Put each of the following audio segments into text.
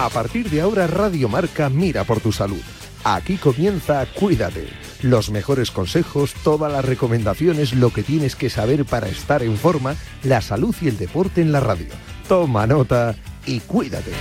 A partir de ahora Radio Marca mira por tu salud. Aquí comienza Cuídate. Los mejores consejos, todas las recomendaciones, lo que tienes que saber para estar en forma, la salud y el deporte en la radio. Toma nota y cuídate.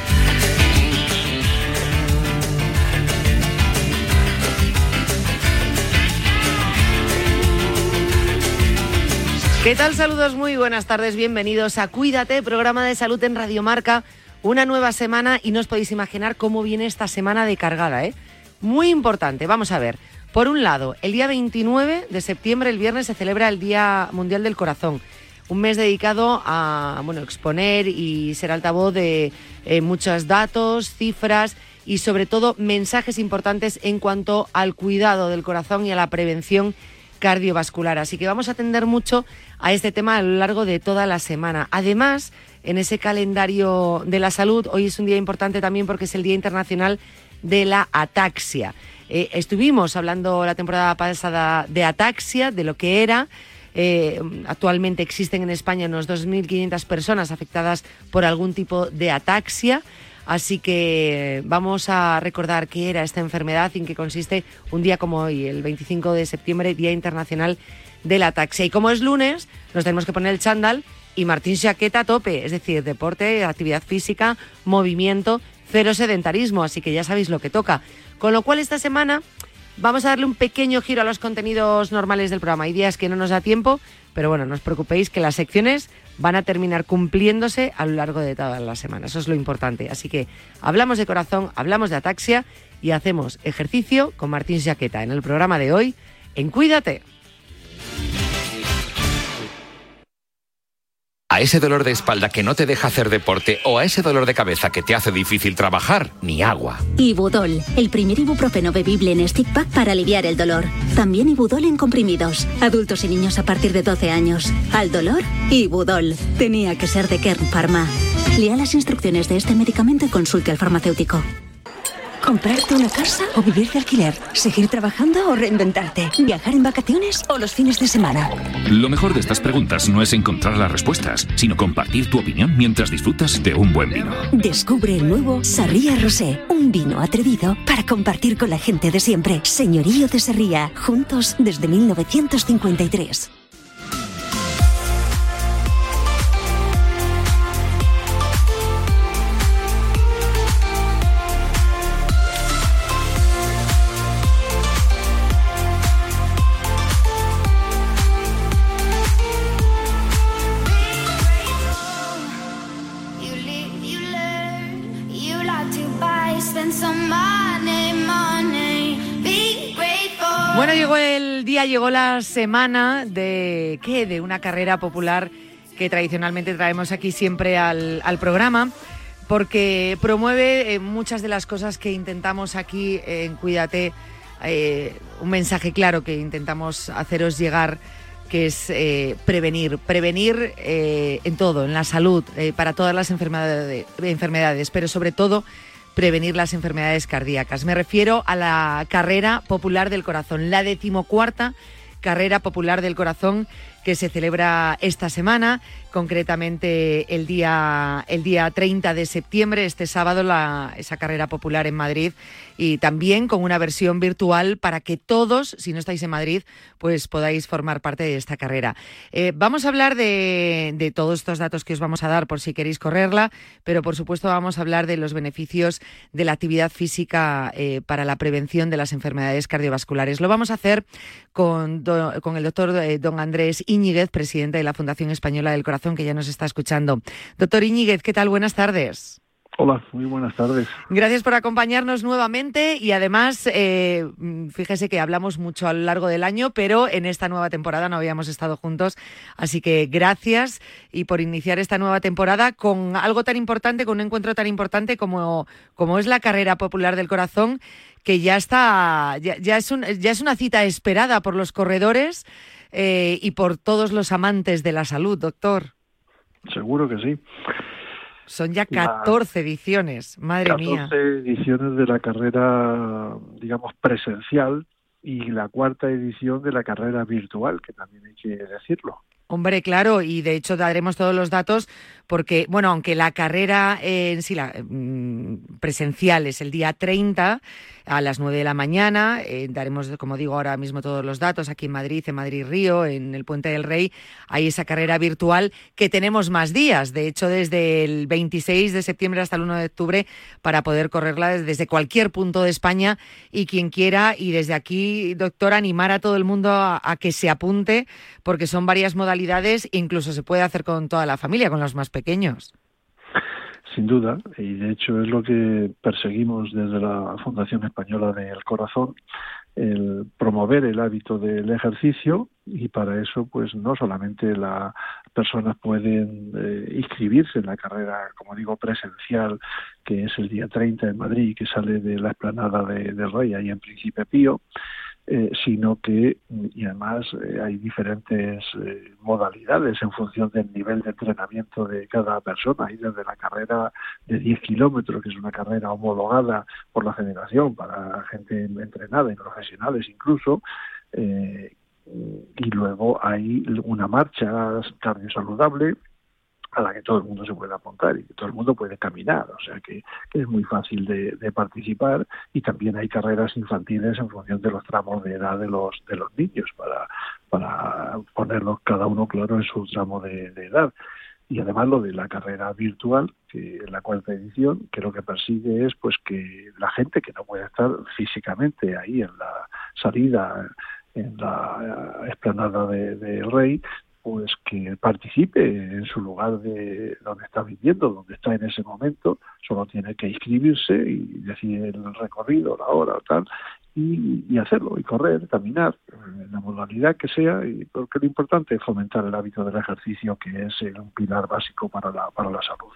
¿Qué tal? Saludos, muy buenas tardes, bienvenidos a Cuídate, programa de salud en Radiomarca. Una nueva semana y no os podéis imaginar cómo viene esta semana de cargada, ¿eh? Muy importante, vamos a ver. Por un lado, el día 29 de septiembre, el viernes, se celebra el Día Mundial del Corazón. Un mes dedicado a bueno, exponer y ser altavoz de eh, muchos datos, cifras y sobre todo mensajes importantes en cuanto al cuidado del corazón y a la prevención cardiovascular. Así que vamos a atender mucho a este tema a lo largo de toda la semana. Además, en ese calendario de la salud, hoy es un día importante también porque es el Día Internacional de la Ataxia. Eh, estuvimos hablando la temporada pasada de ataxia, de lo que era. Eh, actualmente existen en España unos 2.500 personas afectadas por algún tipo de ataxia. Así que vamos a recordar qué era esta enfermedad y en qué consiste un día como hoy, el 25 de septiembre, Día Internacional de la Ataxia. Y como es lunes, nos tenemos que poner el chándal y Martín Chaqueta a tope, es decir, deporte, actividad física, movimiento, cero sedentarismo, así que ya sabéis lo que toca. Con lo cual esta semana vamos a darle un pequeño giro a los contenidos normales del programa. Hay días que no nos da tiempo, pero bueno, no os preocupéis que las secciones van a terminar cumpliéndose a lo largo de toda la semana. Eso es lo importante. Así que hablamos de corazón, hablamos de ataxia y hacemos ejercicio con Martín Jaqueta en el programa de hoy en Cuídate. A ese dolor de espalda que no te deja hacer deporte o a ese dolor de cabeza que te hace difícil trabajar, ni agua. Ibudol, el primer ibuprofeno bebible en stick pack para aliviar el dolor. También Ibudol en comprimidos. Adultos y niños a partir de 12 años. Al dolor, Ibudol. Tenía que ser de Kern Pharma. Lea las instrucciones de este medicamento y consulte al farmacéutico. ¿Comprarte una casa o vivir de alquiler? ¿Seguir trabajando o reinventarte? ¿Viajar en vacaciones o los fines de semana? Lo mejor de estas preguntas no es encontrar las respuestas, sino compartir tu opinión mientras disfrutas de un buen vino. Descubre el nuevo Sarria Rosé, un vino atrevido para compartir con la gente de siempre. Señorío de Sarria, juntos desde 1953. Llegó la semana de ¿qué? De una carrera popular que tradicionalmente traemos aquí siempre al, al programa, porque promueve eh, muchas de las cosas que intentamos aquí en Cuídate, eh, un mensaje claro que intentamos haceros llegar que es eh, prevenir, prevenir en todo, en la salud, para todas las enfermedades, enfermedades, pero sobre todo prevenir las enfermedades cardíacas. Me refiero a la carrera popular del corazón, la decimocuarta carrera popular del corazón que se celebra esta semana, concretamente el día, el día 30 de septiembre, este sábado, esa carrera popular en Madrid y también con una versión virtual para que todos, si no estáis en Madrid, pues podáis formar parte de esta carrera. Eh, vamos a hablar de, de, todos estos datos que os vamos a dar por si queréis correrla, pero por supuesto vamos a hablar de los beneficios de la actividad física eh, para la prevención de las enfermedades cardiovasculares. Lo vamos a hacer con, con el doctor eh, don Andrés Íñiguez, presidente de la Fundación Española del Corazón, que ya nos está escuchando. Doctor Íñiguez, ¿qué tal? Buenas tardes. Hola, muy buenas tardes. Gracias por acompañarnos nuevamente y además, eh, fíjese que hablamos mucho a lo largo del año, pero en esta nueva temporada no habíamos estado juntos, así que gracias y por iniciar esta nueva temporada con algo tan importante, con un encuentro tan importante como, como es la carrera popular del corazón, que ya está, ya, ya, es, un, ya es una cita esperada por los corredores eh, y por todos los amantes de la salud, doctor. Seguro que sí. Son ya 14 la, ediciones, madre 14 mía. 14 ediciones de la carrera, digamos, presencial y la cuarta edición de la carrera virtual, que también hay que decirlo. Hombre, claro, y de hecho daremos todos los datos porque, bueno, aunque la carrera en sí, la mm, presencial es el día 30 a las 9 de la mañana, eh, daremos, como digo, ahora mismo todos los datos aquí en Madrid, en Madrid Río, en el Puente del Rey, hay esa carrera virtual que tenemos más días, de hecho desde el 26 de septiembre hasta el 1 de octubre para poder correrla desde cualquier punto de España y quien quiera, y desde aquí, doctor, animar a todo el mundo a, a que se apunte porque son varias modalidades, incluso se puede hacer con toda la familia, con los más pequeños. Sin duda, y de hecho es lo que perseguimos desde la Fundación Española del Corazón, el promover el hábito del ejercicio y para eso pues no solamente las personas pueden eh, inscribirse en la carrera, como digo, presencial, que es el día 30 en Madrid, que sale de la explanada de, del Rey, ahí en Príncipe Pío, eh, sino que, y además eh, hay diferentes eh, modalidades en función del nivel de entrenamiento de cada persona, hay desde la carrera de 10 kilómetros, que es una carrera homologada por la federación para gente entrenada y profesionales incluso, y luego hay una marcha cardiosaludable a la que todo el mundo se puede apuntar y que todo el mundo puede caminar, o sea que, es muy fácil de, participar y también hay carreras infantiles en función de los tramos de edad de los de los niños para para ponerlos cada uno claro en su tramo de, edad. Y además lo de la carrera virtual que en la cuarta edición que lo que persigue es pues que la gente que no puede estar físicamente ahí en la salida en la explanada del de Rey pues que participe en su lugar de donde está viviendo, donde está en ese momento, solo tiene que inscribirse y decir el recorrido, la hora, tal, y, hacerlo, y correr, caminar, en la modalidad que sea, y porque lo importante es fomentar el hábito del ejercicio, que es un pilar básico para la, para la salud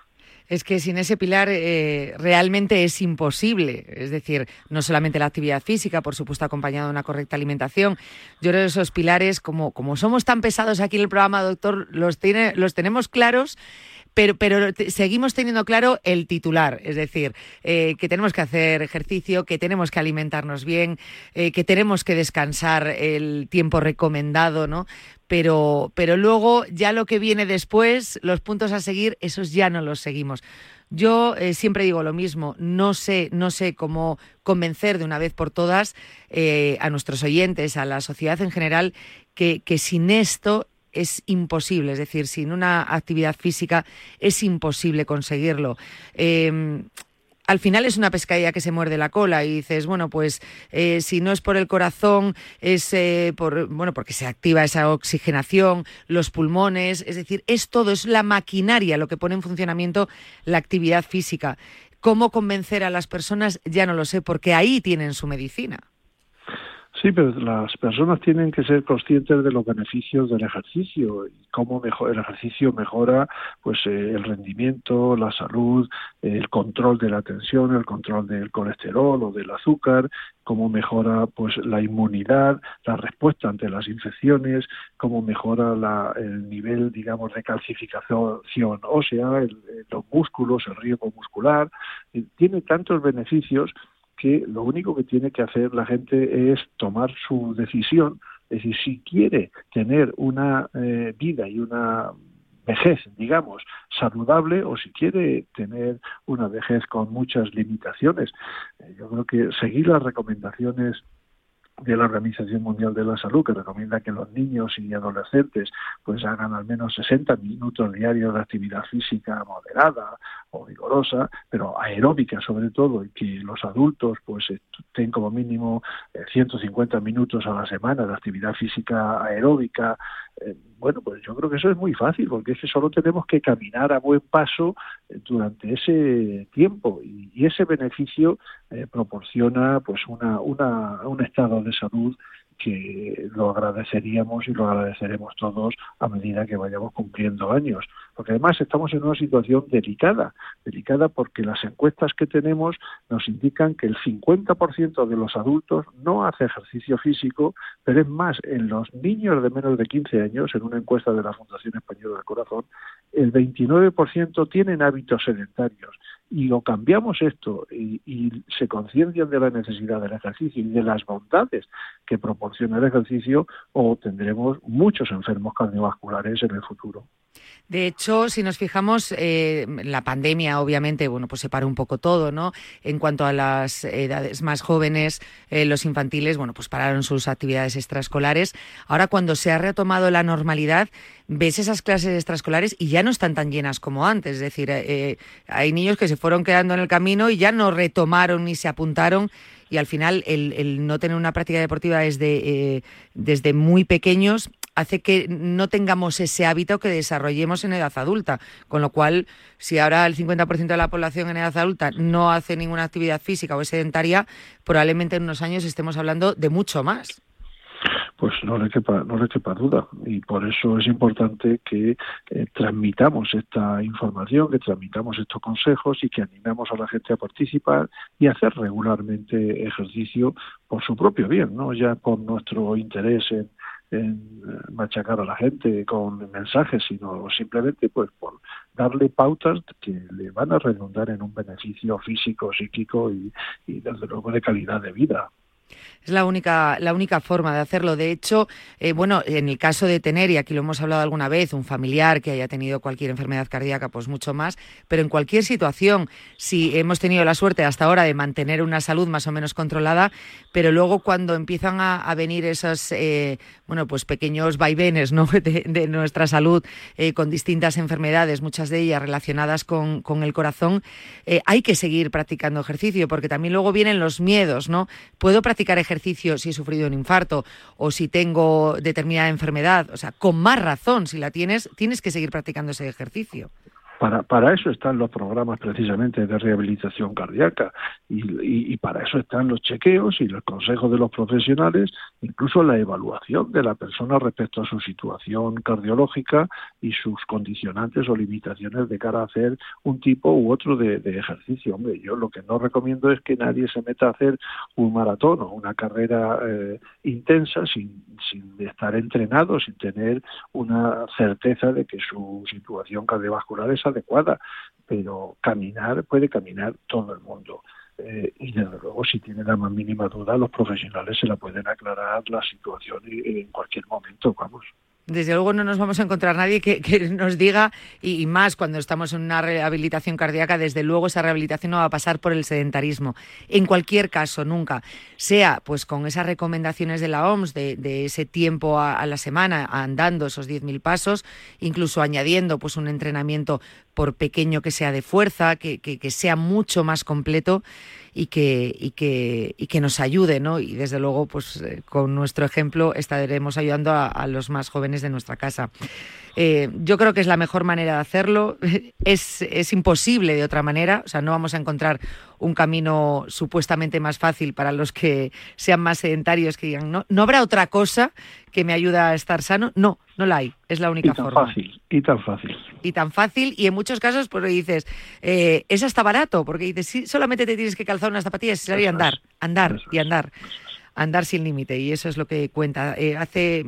es que sin ese pilar eh, realmente es imposible. Es decir, no solamente la actividad física, por supuesto acompañada de una correcta alimentación. Yo creo que esos pilares, como, como somos tan pesados aquí en el programa, doctor, los, tiene, los tenemos claros pero, pero seguimos teniendo claro el titular, es decir, eh, que tenemos que hacer ejercicio, que tenemos que alimentarnos bien, eh, que tenemos que descansar el tiempo recomendado, ¿no? Pero, pero luego ya lo que viene después, los puntos a seguir, esos ya no los seguimos. Yo eh, siempre digo lo mismo, no sé, no sé cómo convencer de una vez por todas a nuestros oyentes, a la sociedad en general, que, que sin esto es imposible, es decir, sin una actividad física es imposible conseguirlo. Em, al final es una pescadilla que se muerde la cola y dices, bueno, pues eh, si no es por el corazón, es eh, por, bueno, porque se activa esa oxigenación, los pulmones, es decir, es todo, es la maquinaria lo que pone en funcionamiento la actividad física. ¿Cómo convencer a las personas? Ya no lo sé, porque ahí tienen su medicina. Sí, pero las personas tienen que ser conscientes de los beneficios del ejercicio y cómo el ejercicio mejora pues eh, el rendimiento, la salud, el control de la tensión, el control del colesterol o del azúcar, cómo mejora pues la inmunidad, la respuesta ante las infecciones, cómo mejora el nivel digamos de calcificación ósea, los músculos, el riesgo muscular, tiene tantos beneficios que lo único que tiene que hacer la gente es tomar su decisión, es decir, si quiere tener una eh, vida y una vejez, digamos, saludable o si quiere tener una vejez con muchas limitaciones. Eh, yo creo que seguir las recomendaciones de la Organización Mundial de la Salud, que recomienda que los niños y adolescentes pues hagan al menos 60 minutos diarios de actividad física moderada o vigorosa, pero aeróbica sobre todo, y que los adultos pues estén como mínimo 150 eh, minutos a la semana de actividad física aeróbica, eh, bueno, pues yo creo que eso es muy fácil, porque es solo tenemos que caminar a buen paso eh, durante ese tiempo. Y, ese beneficio eh, proporciona pues una, una, un estado de salud que lo agradeceríamos y lo agradeceremos todos a medida que vayamos cumpliendo años. Porque además estamos en una situación delicada, delicada porque las encuestas que tenemos nos indican que el 50% de los adultos no hace ejercicio físico, pero es más, en los niños de menos de 15 años, en una encuesta de la Fundación Española del Corazón, el 29% tienen hábitos sedentarios y o cambiamos esto y, y se conciencian de la necesidad del ejercicio y de las bondades que proporciona el ejercicio, o tendremos muchos enfermos cardiovasculares en el futuro. De hecho, si nos fijamos, eh, la pandemia obviamente, bueno, pues separó un poco todo, ¿no? En cuanto a las edades más jóvenes, eh, los infantiles, bueno, pues pararon sus actividades extraescolares. Ahora, cuando se ha retomado la normalidad, ves esas clases extraescolares y ya no están tan llenas como antes. Es decir, eh, hay niños que se fueron quedando en el camino y ya no retomaron ni se apuntaron y al final el, no tener una práctica deportiva desde, desde muy pequeños hace que no tengamos ese hábito que desarrollemos en edad adulta. Con lo cual, si ahora el 50% de la población en edad adulta no hace ninguna actividad física o es sedentaria, probablemente en unos años estemos hablando de mucho más pues no le quepa, no le quepa duda. Y por eso es importante que eh, transmitamos esta información, que transmitamos estos consejos y que animemos a la gente a participar y hacer regularmente ejercicio por su propio bien, no ya por nuestro interés en, en machacar a la gente con mensajes, sino simplemente pues por darle pautas que le van a redundar en un beneficio físico, psíquico y, y desde luego de calidad de vida. Es la única, la única forma de hacerlo. De hecho, eh, bueno, en el caso de tener, y aquí lo hemos hablado alguna vez, un familiar que haya tenido cualquier enfermedad cardíaca, pues mucho más, pero en cualquier situación, si hemos tenido la suerte hasta ahora de mantener una salud más o menos controlada, pero luego cuando empiezan a, venir esos, eh, bueno, pues pequeños vaivenes ¿no? de, nuestra salud eh, con distintas enfermedades, muchas de ellas relacionadas con, con el corazón, hay que seguir practicando ejercicio, porque también luego vienen los miedos, ¿no? Puedo practicar ejercicio si he sufrido un infarto o si tengo determinada enfermedad. O sea, con más razón, si la tienes, tienes que seguir practicando ese ejercicio. Para, para eso están los programas precisamente de rehabilitación cardíaca y, para eso están los chequeos y los consejos de los profesionales, incluso la evaluación de la persona respecto a su situación cardiológica y sus condicionantes o limitaciones de cara a hacer un tipo u otro de, ejercicio. Hombre, yo lo que no recomiendo es que nadie se meta a hacer un maratón o una carrera eh, intensa sin, sin estar entrenado, sin tener una certeza de que su situación cardiovascular es adecuada, pero caminar puede caminar todo el mundo. Eh, y desde luego si tiene la más mínima duda los profesionales se la pueden aclarar la situación en cualquier momento, vamos desde luego no nos vamos a encontrar nadie que, nos diga, y, más cuando estamos en una rehabilitación cardíaca, desde luego esa rehabilitación no va a pasar por el sedentarismo. En cualquier caso, nunca. Sea pues con esas recomendaciones de la OMS, de, ese tiempo a, la semana, andando esos 10.000 pasos, incluso añadiendo pues un entrenamiento por pequeño que sea de fuerza, que, que sea mucho más completo y que, y que, y que nos ayude, ¿no? Y desde luego, pues eh, con nuestro ejemplo estaremos ayudando a, los más jóvenes de nuestra casa. Eh, yo creo que es la mejor manera de hacerlo. Es, es imposible de otra manera. O sea, no vamos a encontrar un camino supuestamente más fácil para los que sean más sedentarios, que digan, no, no habrá otra cosa que me ayude a estar sano. No, no la hay. Es la única y tan forma. Fácil, y tan fácil. Y tan fácil. Y en muchos casos, pues dices, eh, es hasta barato, porque dices, sí, solamente te tienes que calzar unas zapatillas y salir a andar, andar y andar andar sin límite y eso es lo que cuenta. Eh, hace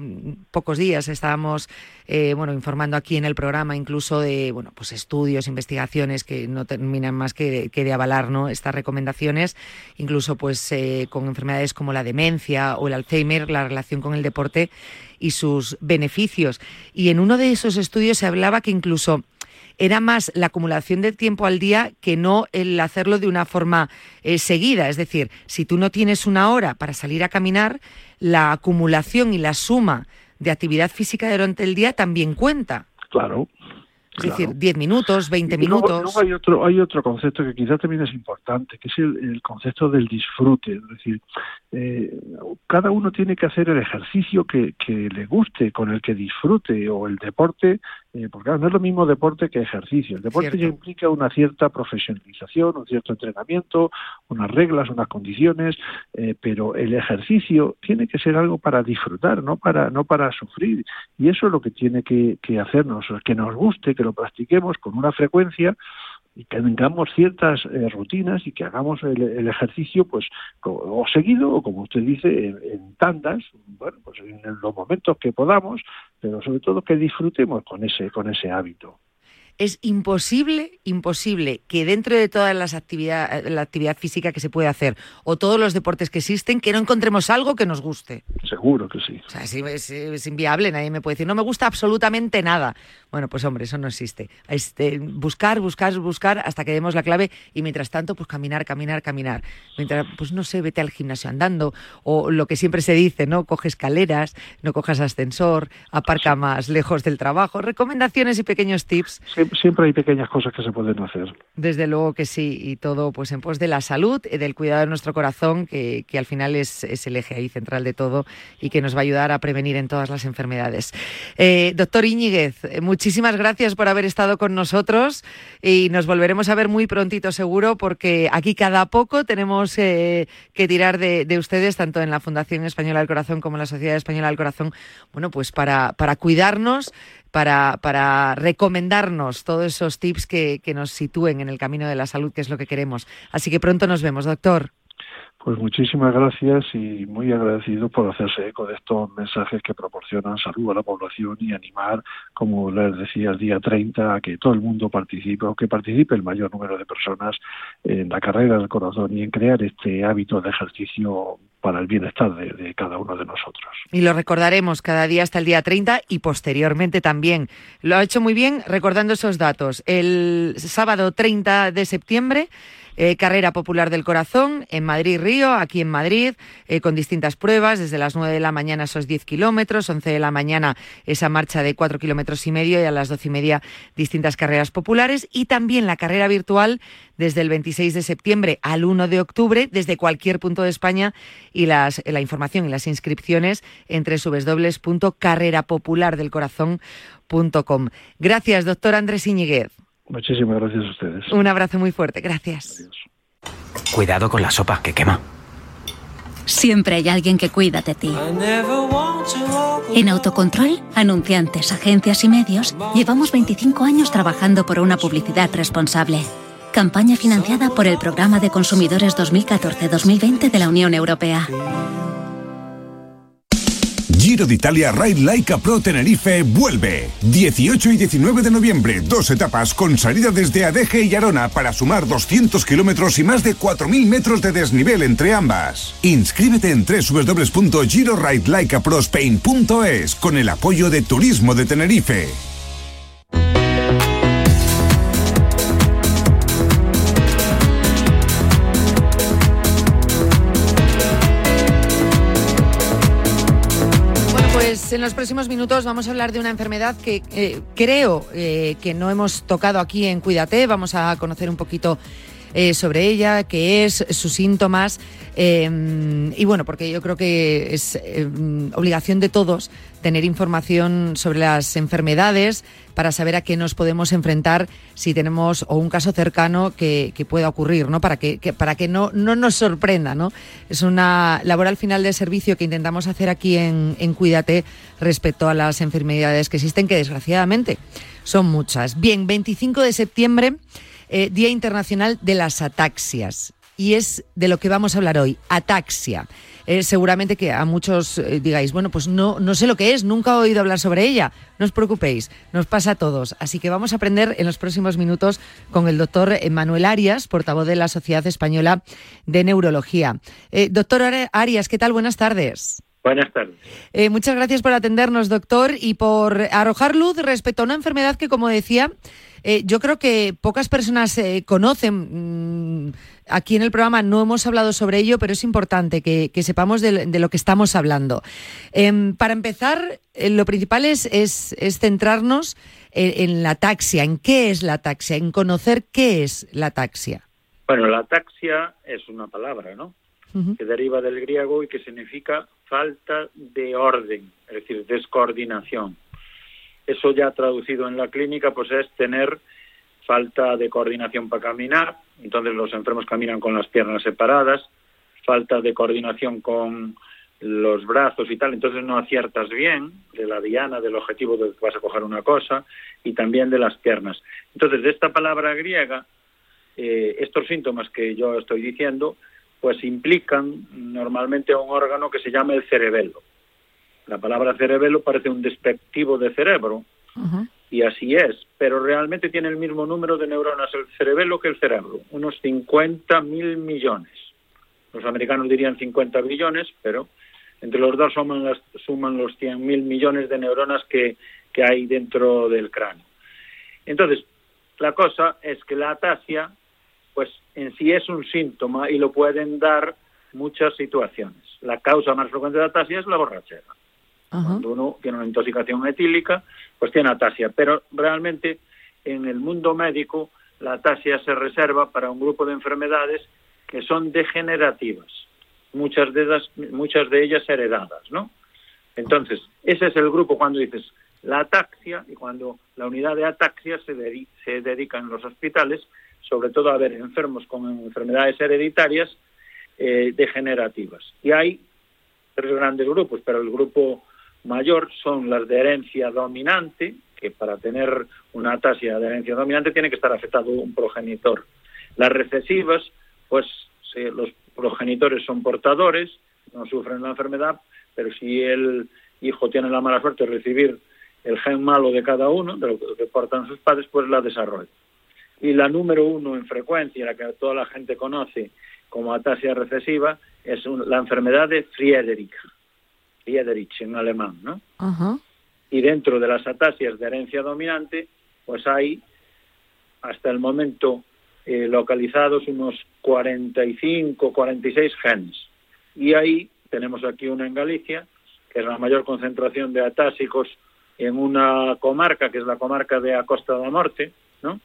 pocos días estábamos eh, bueno informando aquí en el programa incluso de bueno pues estudios, investigaciones que no terminan más que, de avalar ¿no? estas recomendaciones, incluso pues eh, con enfermedades como la demencia o el Alzheimer, la relación con el deporte y sus beneficios. Y en uno de esos estudios se hablaba que incluso era más la acumulación de tiempo al día que no el hacerlo de una forma eh, seguida. Es decir, si tú no tienes una hora para salir a caminar, la acumulación y la suma de actividad física durante el día también cuenta. Claro. Es decir, 10 minutos, 20 minutos. hay otro, hay otro concepto que quizás también es importante, que es el, concepto del disfrute. Es decir, eh, cada uno tiene que hacer el ejercicio que, que, le guste, con el que disfrute, o el deporte eh, porque no es lo mismo deporte que ejercicio. El deporte ya implica una cierta profesionalización, un cierto entrenamiento, unas reglas, unas condiciones, eh, pero el ejercicio tiene que ser algo para disfrutar, no para no para sufrir. Y eso es lo que tiene que, que hacernos, que nos guste, que lo practiquemos con una frecuencia y que tengamos ciertas eh, rutinas y que hagamos el, ejercicio pues o seguido o como usted dice en, tandas bueno pues en los momentos que podamos pero sobre todo que disfrutemos con ese con ese hábito es imposible, imposible que dentro de todas las actividades, la actividad física que se puede hacer o todos los deportes que existen, que no encontremos algo que nos guste. Seguro que sí. O sea, es, es, inviable, nadie me puede decir, no me gusta absolutamente nada. Bueno, pues hombre, eso no existe. Este, buscar, buscar, buscar hasta que demos la clave y mientras tanto, pues caminar, caminar, caminar. Mientras, pues no sé, vete al gimnasio andando o lo que siempre se dice, ¿no? Coge escaleras, no cojas ascensor, aparca más lejos del trabajo. Recomendaciones y pequeños tips. Siempre hay pequeñas cosas que se pueden hacer. Desde luego que sí, y todo pues en pos de la salud, y del cuidado de nuestro corazón, que, que al final es, es, el eje ahí central de todo y que nos va a ayudar a prevenir en todas las enfermedades. Eh, doctor Iñiguez, muchísimas gracias por haber estado con nosotros y nos volveremos a ver muy prontito seguro porque aquí cada poco tenemos eh, que tirar de, de, ustedes, tanto en la Fundación Española del Corazón como en la Sociedad Española del Corazón, bueno, pues para, para cuidarnos, para, para recomendarnos todos esos tips que, que nos sitúen en el camino de la salud, que es lo que queremos. Así que pronto nos vemos, doctor. Pues muchísimas gracias y muy agradecido por hacerse eco de estos mensajes que proporcionan salud a la población y animar, como les decía, el día 30 a que todo el mundo participe o que participe el mayor número de personas en la carrera del corazón y en crear este hábito de ejercicio para el bienestar de, de, cada uno de nosotros. Y lo recordaremos cada día hasta el día 30 y posteriormente también. Lo ha hecho muy bien recordando esos datos. El sábado 30 de septiembre eh, carrera Popular del Corazón en Madrid-Río, aquí en Madrid, eh, con distintas pruebas, desde las 9 de la mañana esos 10 kilómetros, 11 de la mañana esa marcha de 4 kilómetros y medio y a las 12 y media distintas carreras populares y también la carrera virtual desde el 26 de septiembre al 1 de octubre desde cualquier punto de España y las, la información y las inscripciones entre www.carrerapopulardelcorazón.com. Gracias, doctor Andrés Iñiguez. Muchísimas gracias a ustedes. Un abrazo muy fuerte, gracias. Adiós. Cuidado con la sopa, que quema. Siempre hay alguien que cuida de ti. En Autocontrol, anunciantes, agencias y medios, llevamos 25 años trabajando por una publicidad responsable. Campaña financiada por el Programa de Consumidores 2014-2020 de la Unión Europea. Giro de Italia Ride Laika Pro Tenerife vuelve. 18 y 19 de noviembre, dos etapas con salida desde Adeje y Arona para sumar 200 kilómetros y más de 4.000 metros de desnivel entre ambas. Inscríbete en www.giroridelaikaprospain.es con el apoyo de Turismo de Tenerife. En los próximos minutos vamos a hablar de una enfermedad que eh, creo eh, que no hemos tocado aquí en Cuídate. Vamos a conocer un poquito eh, sobre ella, qué es, sus síntomas. Eh, y bueno, porque yo creo que es eh, obligación de todos tener información sobre las enfermedades para saber a qué nos podemos enfrentar si tenemos o un caso cercano que, que pueda ocurrir, ¿no? Para que, que, para que no, no nos sorprenda, ¿no? Es una labor al final de servicio que intentamos hacer aquí en, en Cuídate respecto a las enfermedades que existen, que desgraciadamente son muchas. Bien, 25 de septiembre eh, Día Internacional de las Ataxias. Y es de lo que vamos a hablar hoy, ataxia. Eh, seguramente que a muchos eh, digáis, bueno, pues no, no sé lo que es, nunca he oído hablar sobre ella. No os preocupéis, nos pasa a todos. Así que vamos a aprender en los próximos minutos con el doctor Manuel Arias, portavoz de la Sociedad Española de Neurología. Doctor Arias, ¿qué tal? Buenas tardes. Buenas tardes. Eh, muchas gracias por atendernos, doctor, y por arrojar luz respecto a una enfermedad que, como decía, eh, yo creo que pocas personas eh, conocen. Mm, aquí en el programa no hemos hablado sobre ello, pero es importante que, que sepamos de, de, lo que estamos hablando. Em, para empezar, lo principal es, es, es centrarnos en, en, la taxia, en qué es la taxia, en conocer qué es la taxia. Bueno, la taxia es una palabra, ¿no? Uh -huh. que deriva del griego y que significa falta de orden, es decir, descoordinación. Eso ya traducido en la clínica, pues es tener falta de coordinación para caminar, entonces los enfermos caminan con las piernas separadas, falta de coordinación con los brazos y tal, entonces no aciertas bien de la diana, del objetivo de que vas a coger una cosa, y también de las piernas. Entonces, de esta palabra griega, eh, estos síntomas que yo estoy diciendo, pues implican normalmente un órgano que se llama el cerebelo. La palabra cerebelo parece un despectivo de cerebro uh -huh. y así es, pero realmente tiene el mismo número de neuronas el cerebelo que el cerebro, unos 50 mil millones. Los americanos dirían 50 billones, pero entre los dos suman, las, suman los 100 mil millones de neuronas que, que hay dentro del cráneo. Entonces, la cosa es que la atasia, pues en sí es un síntoma y lo pueden dar muchas situaciones. La causa más frecuente de atasia es la borrachera. Cuando uno tiene una intoxicación etílica, pues tiene atasia. Pero realmente en el mundo médico la atasia se reserva para un grupo de enfermedades que son degenerativas, muchas de ellas, muchas de ellas heredadas, ¿no? Entonces, ese es el grupo cuando dices la ataxia y cuando la unidad de ataxia se, se dedica en los hospitales, sobre todo a ver enfermos con enfermedades hereditarias eh, degenerativas. Y hay tres grandes grupos, pero el grupo mayor son las de herencia dominante, que para tener una atasia de herencia dominante tiene que estar afectado un progenitor. Las recesivas, pues los progenitores son portadores, no sufren la enfermedad, pero si el hijo tiene la mala suerte de recibir el gen malo de cada uno, de lo que portan sus padres, pues la desarrolla. Y la número uno en frecuencia, la que toda la gente conoce como atasia recesiva, es la enfermedad de Friedrich. Friedrich en alemán, ¿no? Y dentro de las atasias de herencia dominante, pues hay hasta el momento eh, localizados unos 45, 46 genes. Y ahí tenemos aquí una en Galicia, que es la mayor concentración de atásicos en una comarca, que es la comarca de Acosta da Norte, ¿no?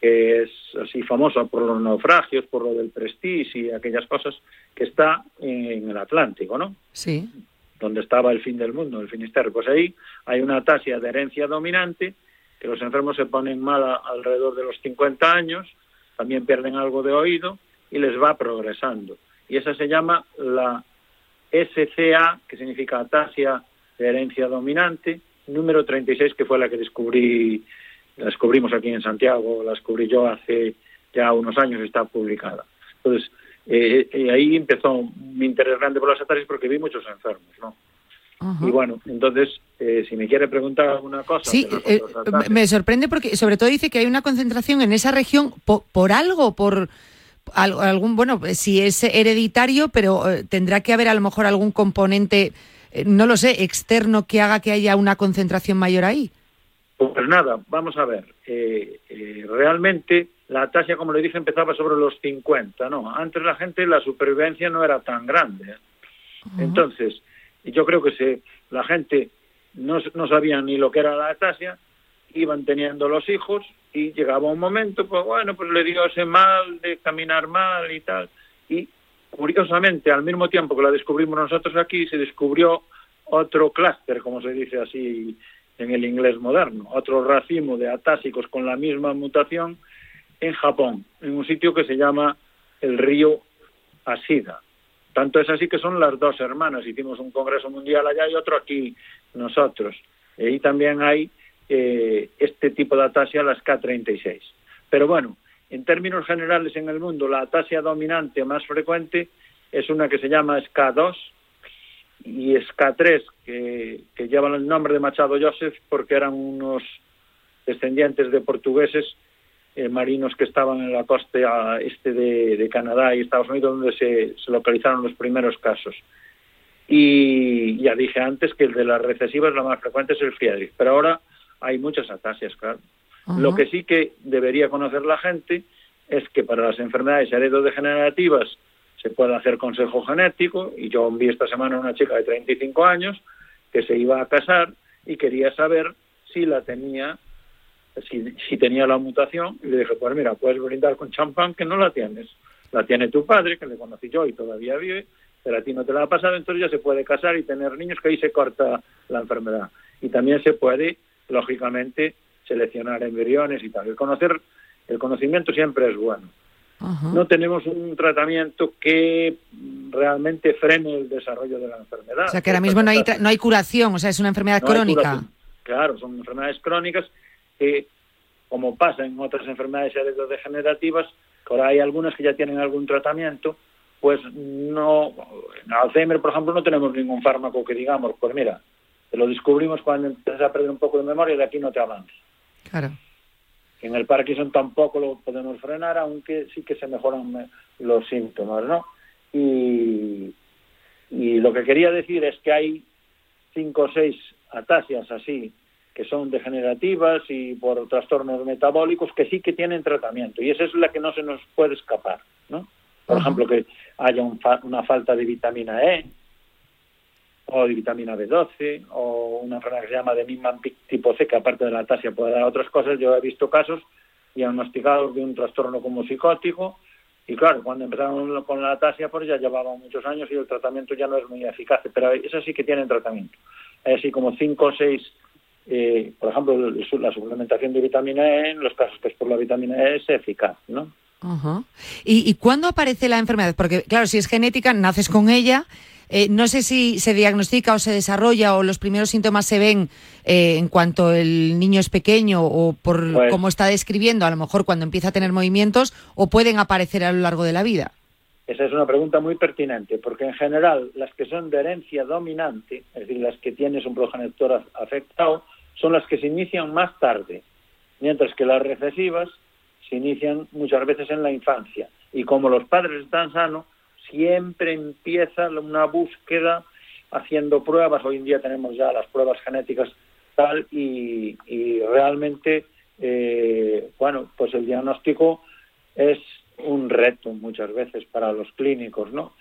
que es así famosa por los naufragios, por lo del Prestige y aquellas cosas, que está en el Atlántico, ¿no? Sí donde estaba el fin del mundo, el Finisterre. Pues ahí hay una tasia de herencia dominante, que los enfermos se ponen mal alrededor de los 50 años, también pierden algo de oído y les va progresando. Y esa se llama la SCA, que significa atasia de herencia dominante, número 36, que fue la que descubrí, la descubrimos aquí en Santiago, la descubrí yo hace ya unos años, está publicada. Entonces, eh, eh, ahí empezó mi interés grande por las atasias porque vi muchos enfermos, ¿no? Y bueno, entonces, eh, si me quiere preguntar alguna cosa. Sí, me sorprende porque sobre todo dice que hay una concentración en esa región por, algo, por algún, bueno, si es hereditario, pero tendrá que haber a lo mejor algún componente, no lo sé, externo que haga que haya una concentración mayor ahí. Pues nada, vamos a ver. realmente la atasia, como le dije, empezaba sobre los 50, ¿no? Antes la gente, la supervivencia no era tan grande. Entonces, yo creo que si la gente no, no sabía ni lo que era la atasia, iban teniendo los hijos y llegaba un momento, pues bueno, pues le dio ese mal de caminar mal y tal. Y curiosamente, al mismo tiempo que la descubrimos nosotros aquí, se descubrió otro clúster, como se dice así en el inglés moderno, otro racimo de atásicos con la misma mutación en Japón, en un sitio que se llama el río Asida. Tanto es así que son las dos hermanas. Hicimos un congreso mundial allá y otro aquí nosotros. Y también hay eh, este tipo de atasia, las K36. Pero bueno, en términos generales en el mundo, la atasia dominante más frecuente es una que se llama SK2 y SK3, que, que llevan el nombre de Machado Joseph porque eran unos descendientes de portugueses eh, marinos que estaban en la costa este de, Canadá y Estados Unidos, donde se, localizaron los primeros casos. Y ya dije antes que el de las recesivas, la más frecuente es el Friedrich, pero ahora hay muchas atasias, claro. Lo que sí que debería conocer la gente es que para las enfermedades heredodegenerativas se puede hacer consejo genético, y yo vi esta semana a una chica de 35 años que se iba a casar y quería saber si la tenía si, tenía la mutación, y le dije, pues mira, puedes brindar con champán que no la tienes. La tiene tu padre, que le conocí yo y todavía vive, pero a ti no te la ha pasado, entonces ya se puede casar y tener niños, que ahí se corta la enfermedad. Y también se puede, lógicamente, seleccionar embriones y tal. El conocer, el conocimiento siempre es bueno. No tenemos un tratamiento que realmente frene el desarrollo de la enfermedad. O sea, que ahora mismo no hay, no hay curación, o sea, es una enfermedad crónica. Claro, son enfermedades crónicas que, como pasa en otras enfermedades heredodegenerativas, que ahora hay algunas que ya tienen algún tratamiento, pues no, en Alzheimer, por ejemplo, no tenemos ningún fármaco que digamos, pues mira, Te lo descubrimos cuando empiezas a perder un poco de memoria y de aquí no te avanzas. Claro. En el Parkinson tampoco lo podemos frenar, aunque sí que se mejoran los síntomas, ¿no? Y, y lo que quería decir es que hay cinco o seis atasias así que son degenerativas y por trastornos metabólicos que sí que tienen tratamiento y esa es la que no se nos puede escapar, ¿no? Por ejemplo, que haya una falta de vitamina E o de vitamina B12 o una enfermedad que se llama de Niemann tipo C, que aparte de la atasia puede dar otras cosas. Yo he visto casos diagnosticados de un trastorno como psicótico y claro, cuando empezaron con la atasia pues ya llevaban muchos años y el tratamiento ya no es muy eficaz, pero eso sí que tienen tratamiento. Hay así como cinco o seis, eh, por ejemplo, la suplementación de vitamina E, en los casos que es por la vitamina E es eficaz, ¿no? ¿Y, ¿Y cuándo aparece la enfermedad? Porque, claro, si es genética, naces con ella. Eh, no sé si se diagnostica o se desarrolla o los primeros síntomas se ven eh, en cuanto el niño es pequeño o por Pues- cómo está describiendo, a lo mejor cuando empieza a tener movimientos o pueden aparecer a lo largo de la vida. Esa es una pregunta muy pertinente, porque en general las que son de herencia dominante, es decir, las que tienes un progenitor af- afectado, son las que se inician más tarde, mientras que las recesivas se inician muchas veces en la infancia. Y como los padres están sanos, siempre empieza una búsqueda haciendo pruebas. Hoy en día tenemos ya las pruebas genéticas tal y, y realmente, eh, bueno, pues el diagnóstico es un reto muchas veces para los clínicos, ¿no?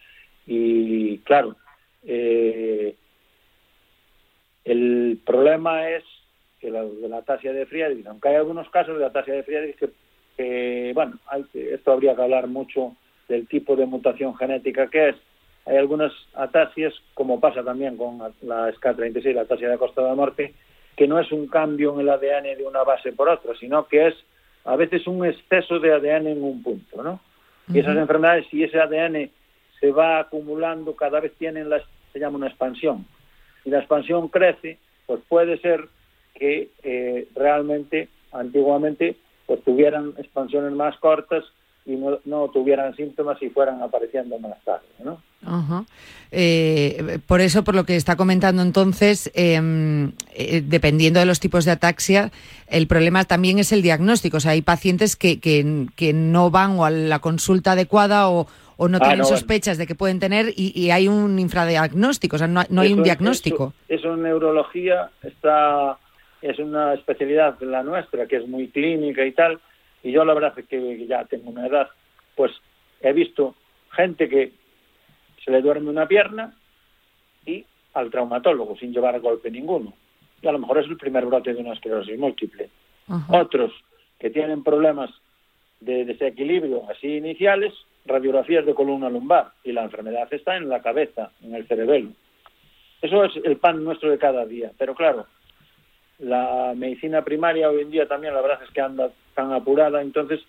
Y claro, eh, el problema es que la, de la atasia de Friedrich, aunque hay algunos casos de atasia de Friedrich que, que, bueno, hay esto habría que hablar mucho del tipo de mutación genética que es. Hay algunas atasias, como pasa también con la SK36, la atasia de Costa de la Muerte, que no es un cambio en el ADN de una base por otra, sino que es a veces un exceso de ADN en un punto, ¿no? Y esas enfermedades, si ese ADN se va acumulando, cada vez tienen la, se llama una expansión. Y la expansión crece, pues puede ser que eh, realmente, antiguamente, pues tuvieran expansiones más cortas y no, no tuvieran síntomas y fueran apareciendo más tarde, ¿no? Ajá. Eh, por eso, por lo que está comentando entonces, eh, eh, dependiendo de los tipos de ataxia, el problema también es el diagnóstico. O sea, hay pacientes que, que, que no van o a la consulta adecuada o, o no Ah, tienen no, bueno. sospechas de que pueden tener y, y hay un infradiagnóstico, o sea, no, no hay Eso- un diagnóstico. Eso, eso en neurología está es una especialidad de la nuestra que es muy clínica y tal. Y yo la verdad es que ya tengo una edad, pues he visto gente que se le duerme una pierna y al traumatólogo sin llevar golpe ninguno. Y a lo mejor es el primer brote de una esclerosis múltiple. Ajá. Otros que tienen problemas de desequilibrio así iniciales, radiografías de columna lumbar y la enfermedad está en la cabeza, en el cerebelo. Eso es el pan nuestro de cada día. Pero claro, la medicina primaria hoy en día también la verdad es que anda tan apurada, entonces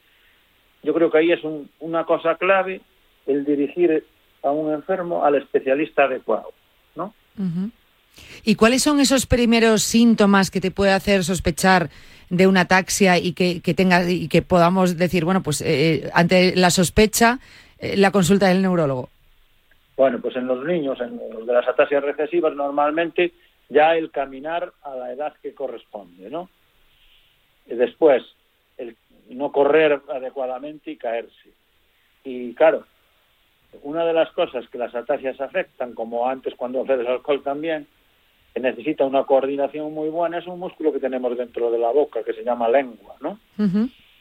yo creo que ahí es un- una cosa clave el dirigir a un enfermo al especialista adecuado, ¿no? ¿Y cuáles son esos primeros síntomas que te puede hacer sospechar de una ataxia y que, que tenga y que podamos decir, bueno, pues eh, ante la sospecha, eh, la consulta del neurólogo? Bueno, pues en los niños, en los de las atasias recesivas, normalmente ya el caminar a la edad que corresponde, ¿no? Y después, el no correr adecuadamente y caerse. Y claro, una de las cosas que las atasias afectan, como antes cuando bebes alcohol también, que necesita una coordinación muy buena, es un músculo que tenemos dentro de la boca que se llama lengua, ¿no?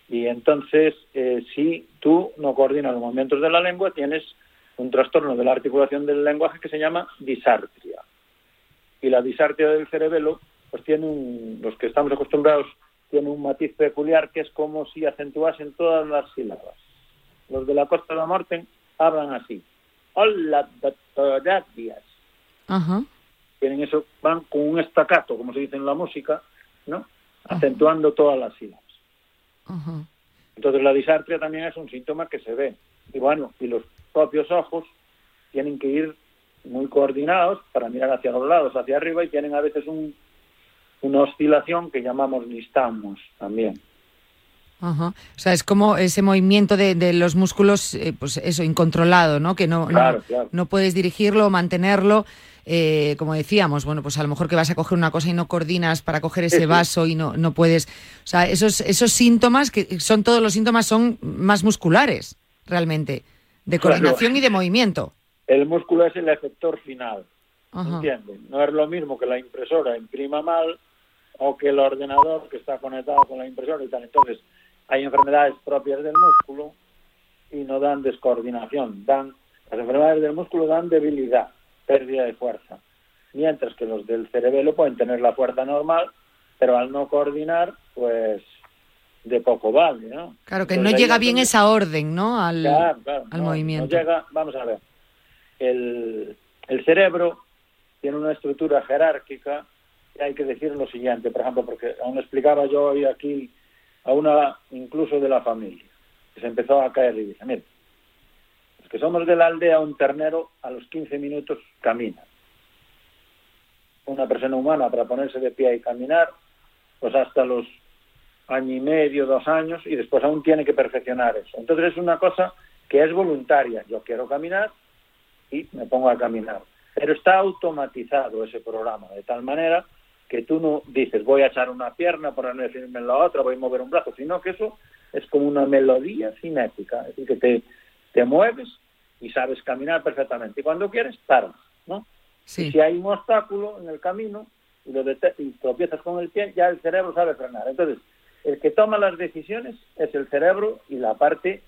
Y entonces, eh, si tú no coordinas los movimientos de la lengua, tienes un trastorno de la articulación del lenguaje que se llama disartria. Y la disartria del cerebelo, pues tiene un, los que estamos acostumbrados, tiene un matiz peculiar que es como si acentuasen todas las sílabas. Los de la Costa de la Morte hablan así. Hola, doctoratias. Ajá. Tienen eso, van con un estacato, como se dice en la música, ¿no? Acentuando todas las sílabas. Ajá. Entonces la disartria también es un síntoma que se ve. Y bueno, y los propios ojos tienen que ir muy coordinados para mirar hacia los lados, hacia arriba, y tienen a veces un, una oscilación que llamamos nistagmos también. O sea, es como ese movimiento de, los músculos, eh, pues eso, incontrolado, ¿no? Que no, no, puedes dirigirlo, mantenerlo. Eh, como decíamos, bueno, pues a lo mejor que vas a coger una cosa y no coordinas para coger ese vaso y no, no puedes. O sea, esos, esos síntomas, que son todos los síntomas, son más musculares, realmente, de coordinación y de movimiento. El músculo es el efector final. ¿Entiendes? No es lo mismo que la impresora imprima mal o que el ordenador que está conectado con la impresora y tal. Entonces, hay enfermedades propias del músculo y no dan descoordinación. Dan, las enfermedades del músculo dan debilidad, pérdida de fuerza, mientras que los del cerebelo pueden tener la fuerza normal, pero al no coordinar, pues de poco vale, ¿no? Claro, que no llega bien esa orden, ¿no? Al, al movimiento. llega, vamos a ver, el, cerebro tiene una estructura jerárquica y hay que decir lo siguiente, por ejemplo, porque aún explicaba yo hoy aquí a una incluso de la familia, que se empezó a caer y dice, mire, los que somos de la aldea, un ternero a los 15 minutos camina. Una persona humana para ponerse de pie y caminar, pues hasta los año y medio, dos años, y después aún tiene que perfeccionar eso. Entonces es una cosa que es voluntaria. Yo quiero caminar y me pongo a caminar. Pero está automatizado ese programa, de tal manera que tú no dices voy a echar una pierna para no decirme en la otra, voy a mover un brazo, sino que eso es como una melodía cinética, es decir, que te, te mueves y sabes caminar perfectamente. Y cuando quieres, paras, ¿no? si hay un obstáculo en el camino y, lo y tropiezas con el pie, ya el cerebro sabe frenar. Entonces, el que toma las decisiones es el cerebro y la parte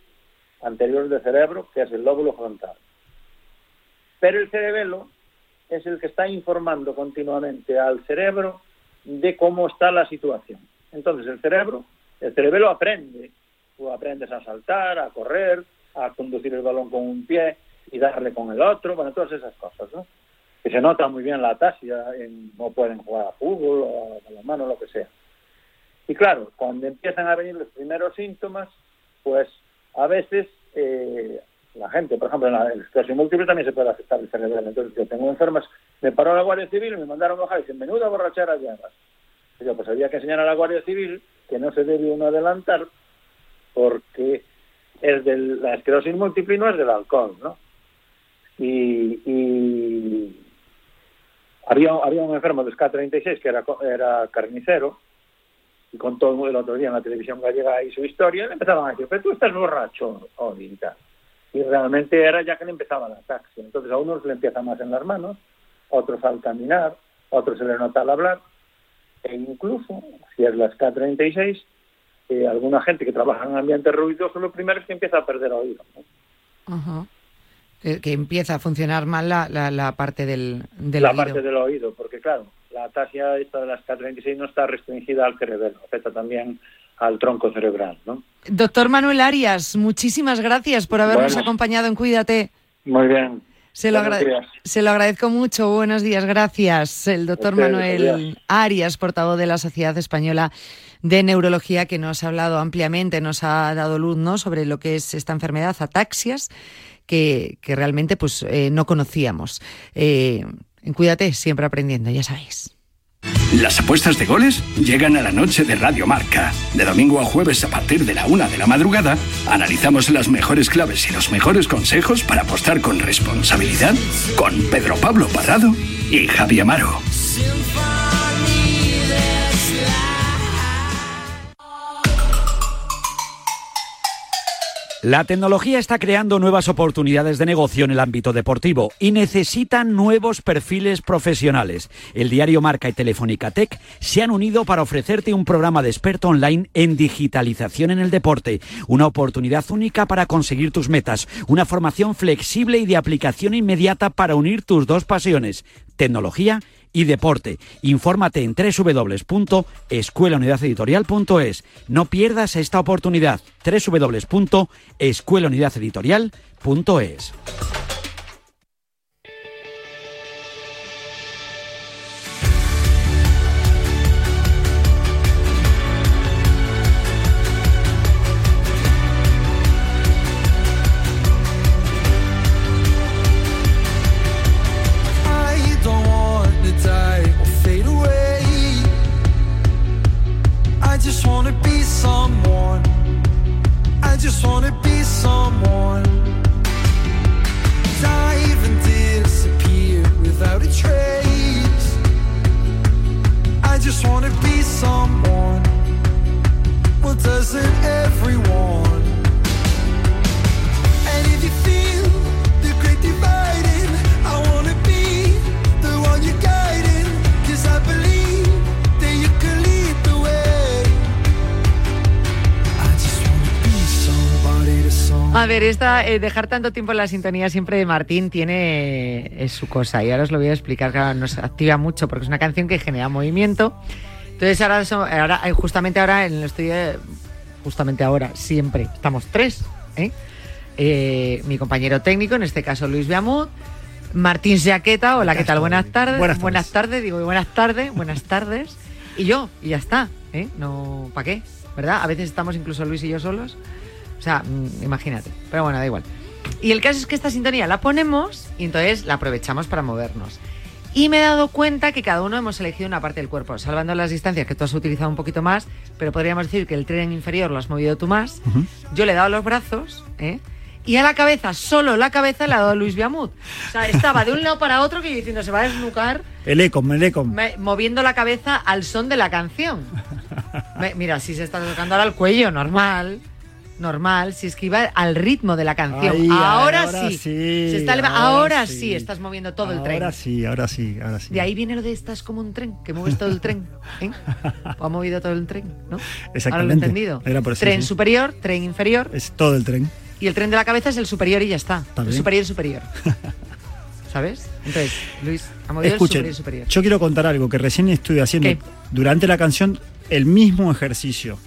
anterior del cerebro, que es el lóbulo frontal. Pero el cerebelo es el que está informando continuamente al cerebro de cómo está la situación. Entonces el cerebro, el cerebro aprende, tú aprendes a saltar, a correr, a conducir el balón con un pie y darle con el otro, bueno, todas esas cosas, ¿no? Que se nota muy bien la tasia, en, no pueden jugar a fútbol o a la mano, lo que sea. Y claro, cuando empiezan a venir los primeros síntomas, pues a veces eh, la gente, por ejemplo, en la esclerosis múltiple también se puede afectar el cerebro. Entonces, yo tengo enfermas, me paró la Guardia Civil y me mandaron bajar y dicen, menuda borrachera llevas. Y yo, pues había que enseñar a la Guardia Civil que no se debe uno adelantar porque es de la esclerosis múltiple y no es del alcohol, ¿no? Y, había, había un enfermo de SK36 que era, era carnicero y contó el otro día en la televisión gallega y su historia, y le empezaban a decir, pero tú estás borracho, ahorita y realmente era ya que le empezaba la taxi. Entonces a unos le empieza más en las manos, otros al caminar, otros se le nota al hablar, e incluso, si es la SK36, eh, alguna gente que trabaja en ambientes ruidosos, lo primero es que empieza a perder oído. Que, empieza a funcionar mal la, la, parte del, del la parte del oído, porque claro, la ataxia esta de la SK36 no está restringida al cerebro, afecta también al tronco cerebral. ¿no? Doctor Manuel Arias, muchísimas gracias por habernos acompañado en Cuídate. Muy bien. Se lo, se lo, agradezco mucho. Buenos días, gracias. El doctor Manuel Arias, portavoz de la Sociedad Española de Neurología, que nos ha hablado ampliamente, nos ha dado luz ¿no? sobre lo que es esta enfermedad, ataxias, que, que realmente pues, eh, no conocíamos. Eh, en Cuídate, siempre aprendiendo, ya sabéis. Las apuestas de goles llegan a la noche de Radio Marca. De domingo a jueves a partir de la una de la madrugada, analizamos las mejores claves y los mejores consejos para apostar con responsabilidad con Pedro Pablo Parrado y Javi Amaro. La tecnología está creando nuevas oportunidades de negocio en el ámbito deportivo y necesita nuevos perfiles profesionales. El diario Marca y Telefónica Tech se han unido para ofrecerte un programa de experto online en digitalización en el deporte, una oportunidad única para conseguir tus metas, una formación flexible y de aplicación inmediata para unir tus dos pasiones, tecnología deporte. Infórmate en www.escuelaunidadeditorial.es. No pierdas esta oportunidad. www.escuelaunidadeditorial.es. esta, eh, dejar tanto tiempo en la sintonía siempre de Martín tiene es su cosa y ahora os lo voy a explicar, claro, nos activa mucho porque es una canción que genera movimiento. Entonces ahora, so- ahora eh, justamente ahora en el estudio, eh, justamente ahora, siempre, estamos tres, ¿eh? Eh, mi compañero técnico, en este caso Luis Beamud, Martín Jaqueta, hola, ¿qué tal? Buenas tardes. Buenas tardes, digo, buenas tardes, buenas tardes. Y yo, y ya está, ¿eh? No, ¿para qué? ¿Verdad? A veces estamos incluso Luis y yo solos. O sea, mm, imagínate. Pero bueno, da igual. Y el caso es que esta sintonía la ponemos y entonces la aprovechamos para movernos. Y me he dado cuenta que cada uno hemos elegido una parte del cuerpo, salvando las distancias que tú has utilizado un poquito más, pero podríamos decir que el tren inferior lo has movido tú más. Yo le he dado los brazos, ¿eh? Y a la cabeza, solo la cabeza, le ha dado Luis Viamut. O sea, estaba de un lado para otro que yo diciendo, se va a desnucar, El Ecom, el Ecom. moviendo la cabeza al son de la canción. Me- mira, si se está tocando ahora el cuello, normal. Normal, si es que iba al ritmo de la canción. Ahí, ahora, ahora sí. sí, Se está ahora, ahora sí. sí. estás moviendo todo el tren. Ahora sí, ahora sí, ahora sí. De ahí viene lo de estás como un tren, que mueves todo el tren. ¿eh? O ha movido todo el tren, ¿no? Ahora lo he Exactamente. entendido. Era por eso, tren sí. superior, tren inferior. Es todo el tren. Y el tren de la cabeza es el superior y ya está. El bien. superior superior. ¿Sabes? Entonces, Luis, ha movido Escuchen, el superior superior. yo quiero contar algo que recién estuve haciendo ¿Qué? durante la canción el mismo ejercicio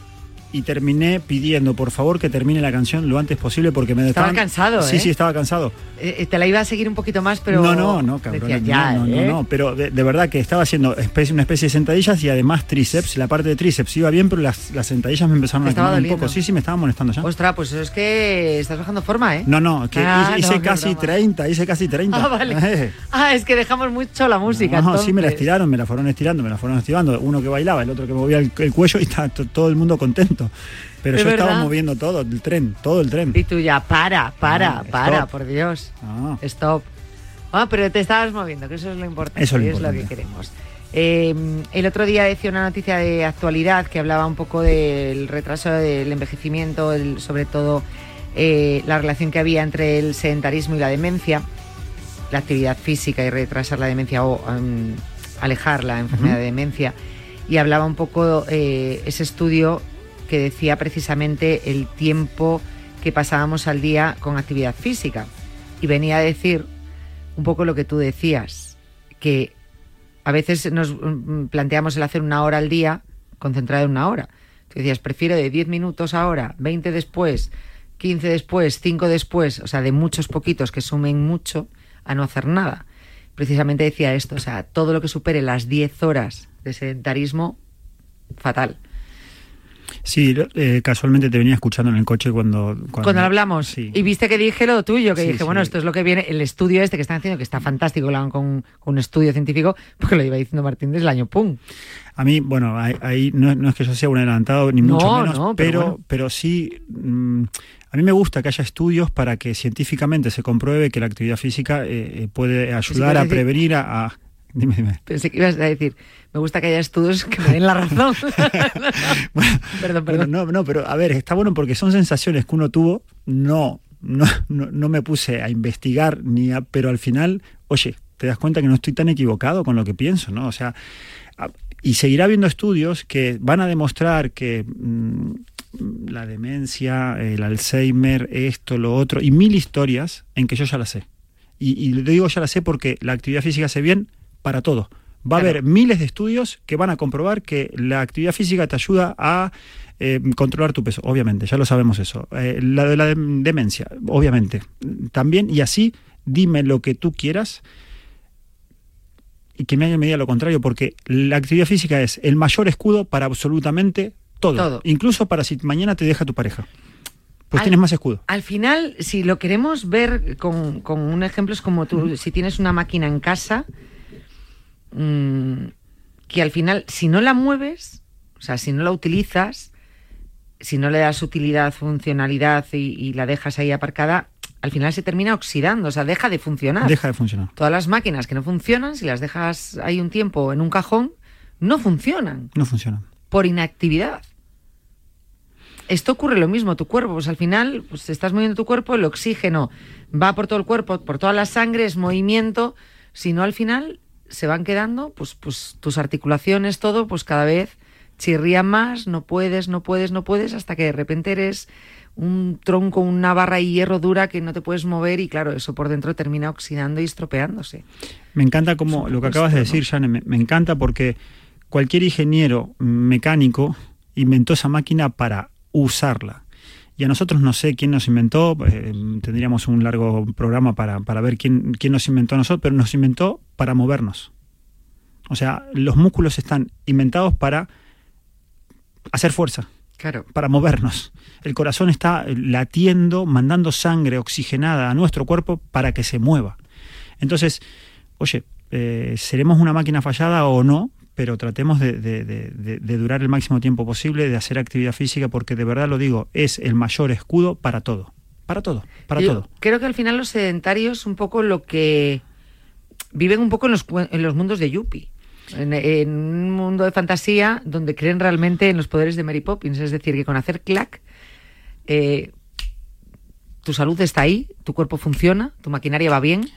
y terminé pidiendo por favor que termine la canción lo antes posible porque me Estaba estaban- cansado, Sí, ¿eh? sí, estaba cansado. Eh, eh, te la iba a seguir un poquito más, pero. no, no, no, cabrón. decía, ya, no, no, ¿eh? no, no, pero de, de verdad que estaba haciendo especie- una especie de sentadillas y además tríceps. La parte de tríceps iba bien, pero las, las sentadillas me empezaron a estaba quemar un poco. Sí, sí, me estaban molestando ya. Ostras, pues eso es que estás bajando forma, ¿eh? No, no, que Ah, hice no, casi broma. 30, hice casi 30. Ah, vale. Ah, es que dejamos mucho la música. No, sí me la entonces. estiraron, me la fueron estirando, me la fueron estirando. Uno que bailaba, el otro que movía el, el cuello y estaba to- todo el mundo contento. Pero ¿Es yo estaba moviendo todo, el tren, todo el tren. Y tú ya, para, para, Ah, para, stop. por Dios. Ah. Stop. Ah, pero te estabas moviendo, que eso es lo importante. Eso es lo y es lo que importante. queremos. Eh, el otro día decía una noticia de actualidad que hablaba un poco del retraso del envejecimiento, el- sobre todo eh, la relación que había entre el sedentarismo y la demencia, la actividad física y retrasar la demencia o em, alejar la enfermedad de demencia. Y hablaba un poco eh, ese estudio que decía precisamente el tiempo que pasábamos al día con actividad física. Y venía a decir un poco lo que tú decías, que a veces nos mm, planteamos el hacer una hora al día concentrado en una hora. Tú decías, prefiero de 10 minutos ahora, 20 después, 15 después, 5 después, o sea, de muchos poquitos que sumen mucho a no hacer nada. Precisamente decía esto, o sea, todo lo que supere las 10 horas de sedentarismo, fatal. Sí, eh, casualmente te venía escuchando en el coche cuando... Cuando, hablamos. Sí. Y viste que dije lo tuyo, que Sí, dije, sí. bueno, esto es lo que viene, el estudio este que están haciendo, que está fantástico, lo hagan con, con un estudio científico, porque lo iba diciendo Martín desde el año pum. A mí, bueno, ahí, no, no es que yo sea un adelantado, ni No, mucho menos, no, pero pero, bueno. pero sí, mm, a mí me gusta que haya estudios para que científicamente se compruebe que la actividad física eh, eh, puede ayudar a prevenir a... a- Dime, dime. Pensé que ibas a decir, me gusta que haya estudios que me den la razón. perdón, Bueno, perdón. no, no, pero a ver, está bueno porque son sensaciones que uno tuvo, no, no, no, no me puse a investigar, ni a- pero al final, oye, te das cuenta que no estoy tan equivocado con lo que pienso, ¿no? O sea, y seguirá habiendo estudios que van a demostrar que mm, la demencia, el Alzheimer, esto, lo otro, y mil historias en que yo ya las sé. Y, y le digo ya las sé porque la actividad física hace bien para todo. Va a Claro. haber miles de estudios que van a comprobar que la actividad física te ayuda a eh, controlar tu peso, obviamente, ya lo sabemos eso. Eh, la de la dem- demencia, obviamente, también, y así, dime lo que tú quieras y que me diga lo contrario, porque la actividad física es el mayor escudo para absolutamente todo, Todo. incluso para si mañana te deja tu pareja. Pues Al- tienes más escudo. Al final, si lo queremos ver con, con un ejemplo, es como tú, si tienes una máquina en casa, mm, que al final, si no la mueves, o sea, si no la utilizas, si no le das utilidad, funcionalidad y, y la dejas ahí aparcada, al final se termina oxidando, o sea, deja de funcionar. Deja de funcionar. Todas las máquinas que no funcionan, si las dejas ahí un tiempo en un cajón, no funcionan No funciona. por inactividad. Esto ocurre lo mismo, tu cuerpo, pues al final pues estás moviendo tu cuerpo, el oxígeno va por todo el cuerpo, por toda la sangre, es movimiento, si no al final se van quedando, pues, pues tus articulaciones, todo, pues cada vez chirrían más, no puedes, no puedes, no puedes, hasta que de repente eres un tronco, una barra de hierro dura que no te puedes mover y claro, eso por dentro termina oxidando y estropeándose. Me encanta como lo que acabas de decir, Jane, me, me encanta porque cualquier ingeniero mecánico inventó esa máquina para usarla. Y a nosotros no sé quién nos inventó, eh, tendríamos un largo programa para, para ver quién, quién nos inventó a nosotros, pero nos inventó para movernos. O sea, los músculos están inventados para hacer fuerza, Claro. para movernos. El corazón está latiendo, mandando sangre oxigenada a nuestro cuerpo para que se mueva. Entonces, oye, eh, seremos una máquina fallada o no, pero tratemos de, de- de- de- de durar el máximo tiempo posible, de hacer actividad física, porque de verdad lo digo, es el mayor escudo para todo. Para todo, para Yo todo. Creo que al final los sedentarios un poco lo que viven un poco en los, en los mundos de Yuppie. En, en un mundo de fantasía donde creen realmente en los poderes de Mary Poppins. Es decir, que con hacer clac, eh, tu salud está ahí, tu cuerpo funciona, tu maquinaria va bien.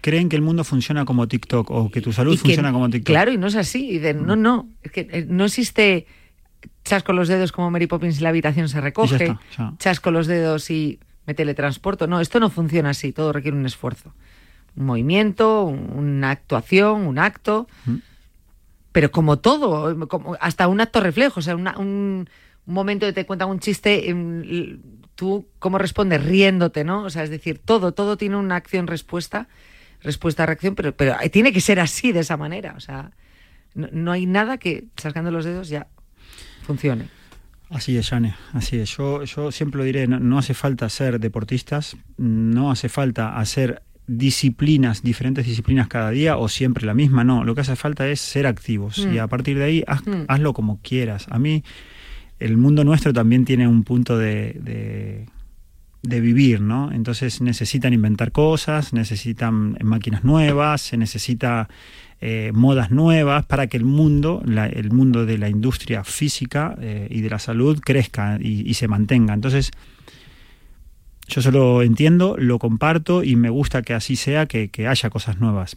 Creen que el mundo funciona como TikTok o que tu salud que- funciona como TikTok. Claro, y no es así. Y no, no, es que eh, no existe chasco los dedos como Mary Poppins y la habitación se recoge, ya está, ya. chasco los dedos y me teletransporto. No, esto no funciona así, todo requiere un esfuerzo. Un movimiento, un- una actuación, un acto. Pero como todo, como hasta un acto reflejo, o sea, una- un, un momento que te cuentan un chiste, em, tú cómo respondes riéndote, ¿no? O sea, es decir, todo, todo tiene una acción-respuesta, respuesta-reacción, pero, pero tiene que ser así, de esa manera. O sea, no, no hay nada que, sacando los dedos, ya funcione. Así es, Jane, así es. Yo, yo siempre lo diré, no, no hace falta ser deportistas, no hace falta hacer disciplinas, diferentes disciplinas cada día o siempre la misma, no. Lo que hace falta es ser activos Mm. y a partir de ahí haz- Mm. hazlo como quieras. A mí el mundo nuestro también tiene un punto de, de, de vivir, ¿no? Entonces necesitan inventar cosas, necesitan máquinas nuevas, se necesita eh, modas nuevas para que el mundo, la- el mundo de la industria física eh, y de la salud crezca y, se mantenga. Entonces, yo solo entiendo, lo comparto y me gusta que así sea, que haya cosas nuevas.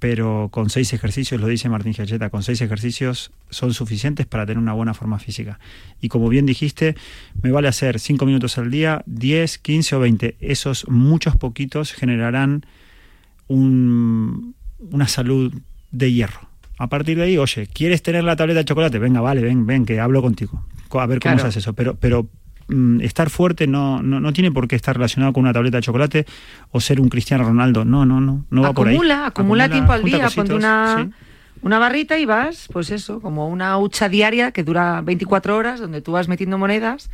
Pero con seis ejercicios, lo dice Martín Giacheta, con seis ejercicios son suficientes para tener una buena forma física. Y como bien dijiste, me vale hacer cinco minutos al día, 10, 15 o 20. Esos muchos poquitos generarán un- una salud de hierro. A partir de ahí, oye, ¿quieres tener la tableta de chocolate? Venga, vale, ven, ven, que hablo contigo. Co- A ver cómo Claro. se hace eso. Pero, pero mm, estar fuerte no, no, no tiene por qué estar relacionado con una tableta de chocolate o ser un Cristiano Ronaldo. No, no, no. No va por ahí. acumula, acumula tiempo al día, ponte una, sí. una barrita y vas, pues eso, como una hucha diaria que dura 24 horas, donde tú vas metiendo monedas,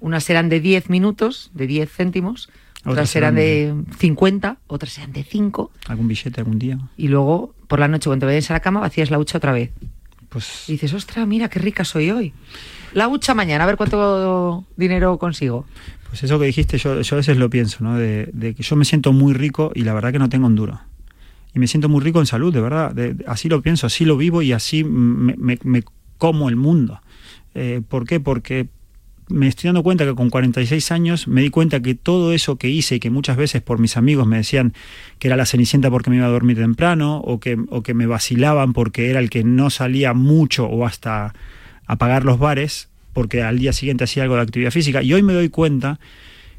unas serán de 10 minutos, de 10 céntimos, otras, Otras serán de 50, otras serán de 5, Algún billete algún día. y luego por la noche cuando te vayas a la cama vacías la hucha otra vez. Pues... Y dices, ostras, mira qué rica soy hoy. La hucha mañana, a ver cuánto dinero consigo. Pues eso que dijiste, yo, yo a veces lo pienso, ¿no? De, que yo me siento muy rico y la verdad que no tengo un. Y me siento muy rico en salud, de verdad. Así lo pienso, así lo vivo y así me como el mundo. Eh, ¿Por qué? Porque me estoy dando cuenta que con 46 años me di cuenta que todo eso que hice y que muchas veces por mis amigos me decían que era la cenicienta porque me iba a dormir temprano o que, o que me vacilaban porque era el que no salía mucho o hasta apagar los bares porque al día siguiente hacía algo de actividad física. Y hoy me doy cuenta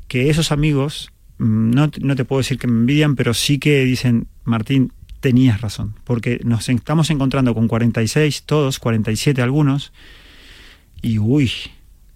que esos amigos mm, no, no te puedo decir que me envidian pero sí que dicen Martín tenías razón porque nos estamos encontrando con 46 todos 47 algunos y uy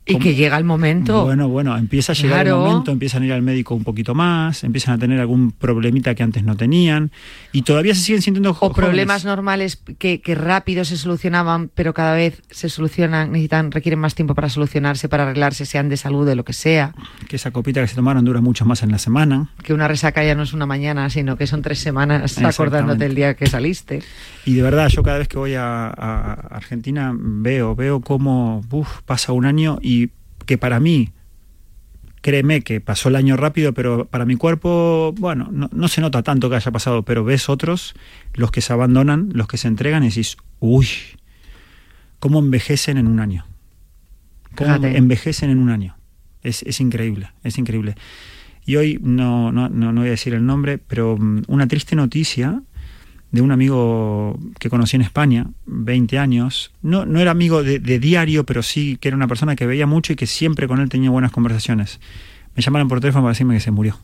Y que llega el momento. bueno, bueno, empieza a llegar Claro. el momento, empiezan a ir al médico un poquito más, empiezan a tener algún problemita que antes no tenían y todavía se siguen sintiendo jo- O problemas jóvenes. normales que, que rápido se solucionaban, pero cada vez se solucionan, necesitan, requieren más tiempo para solucionarse, para arreglarse, sean de salud, de lo que sea. que esa copita que se tomaron dura mucho más en la semana. Que una resaca ya no es una mañana, sino que son tres semanas acordándote el día que saliste. Y de verdad, yo cada vez que voy a, a Argentina veo, veo cómo uf, pasa un año y que para mí, créeme que pasó el año rápido, pero para mi cuerpo, bueno, no, no se nota tanto que haya pasado, pero ves otros, los que se abandonan, los que se entregan y decís, uy, cómo envejecen en un año. Cómo Fíjate. envejecen en un año. Es, es increíble, es increíble. Y hoy no, no, no, no voy a decir el nombre, pero mm, una triste noticia de un amigo que conocí en España, 20 años. No, no era amigo de, de diario, pero sí que era una persona que veía mucho y que siempre con él tenía buenas conversaciones. Me llamaron por teléfono para decirme que se murió.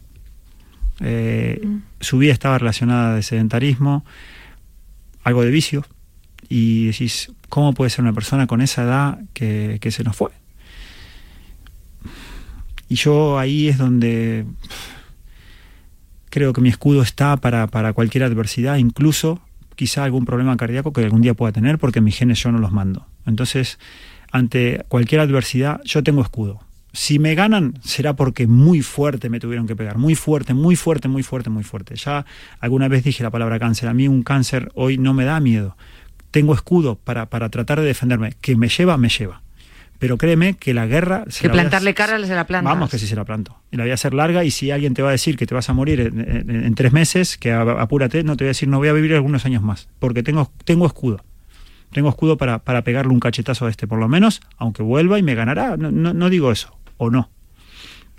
Eh, Su vida estaba relacionada de sedentarismo, algo de vicio, y decís, ¿cómo puede ser una persona con esa edad que, que se nos fue? Y yo ahí es donde creo que mi escudo está para, para cualquier adversidad, incluso quizá algún problema cardíaco que algún día pueda tener, porque mis genes yo no los mando. Entonces, ante cualquier adversidad, yo tengo escudo. Si me ganan, será porque muy fuerte me tuvieron que pegar, muy fuerte, muy fuerte, muy fuerte, muy fuerte. Ya alguna vez dije la palabra cáncer, a mí un cáncer hoy no me da miedo. Tengo escudo para, para tratar de defenderme. Que me lleva, me lleva. Pero créeme que la guerra... se Que la voy a- plantarle cara se la plantas. Vamos, que sí se la planto. Y la voy a hacer larga y si alguien te va a decir que te vas a morir en, en- en tres meses, que apúrate, no te voy a decir, no voy a vivir algunos años más, porque tengo, tengo escudo. Tengo escudo para, para pegarle un cachetazo a este, por lo menos, aunque vuelva y me ganará. No, no, no digo eso, o no.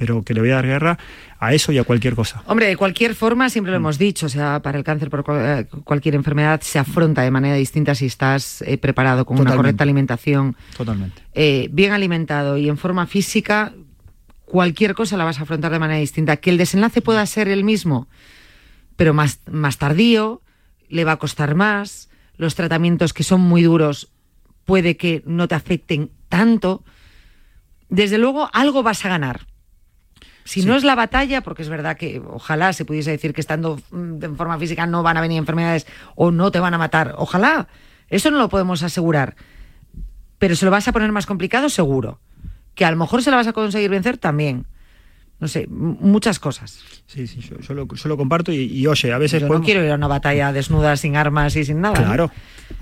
Pero que le voy a dar guerra a eso y a cualquier cosa. Hombre, de cualquier forma, siempre lo hemos dicho, o sea, para el cáncer, por eh, cualquier enfermedad, se afronta de manera distinta si estás eh, preparado con una Totalmente. correcta alimentación, Totalmente. eh, bien alimentado y en forma física, cualquier cosa la vas a afrontar de manera distinta. Que el desenlace pueda ser el mismo, pero más, más tardío, le va a costar más, los tratamientos que son muy duros puede que no te afecten tanto. Desde luego, algo vas a ganar. Si no es la batalla, porque es verdad que ojalá se pudiese decir que estando mm, en forma física no van a venir enfermedades o no te van a matar, ojalá, eso no lo podemos asegurar. Pero se lo vas a poner más complicado, seguro. Que a lo mejor se la vas a conseguir vencer también. No sé, muchas cosas. Sí, sí, yo, yo lo, yo lo comparto y, y, oye, a veces Yo no quiero ir a una batalla desnuda, sin armas y sin nada. ¿no? Claro,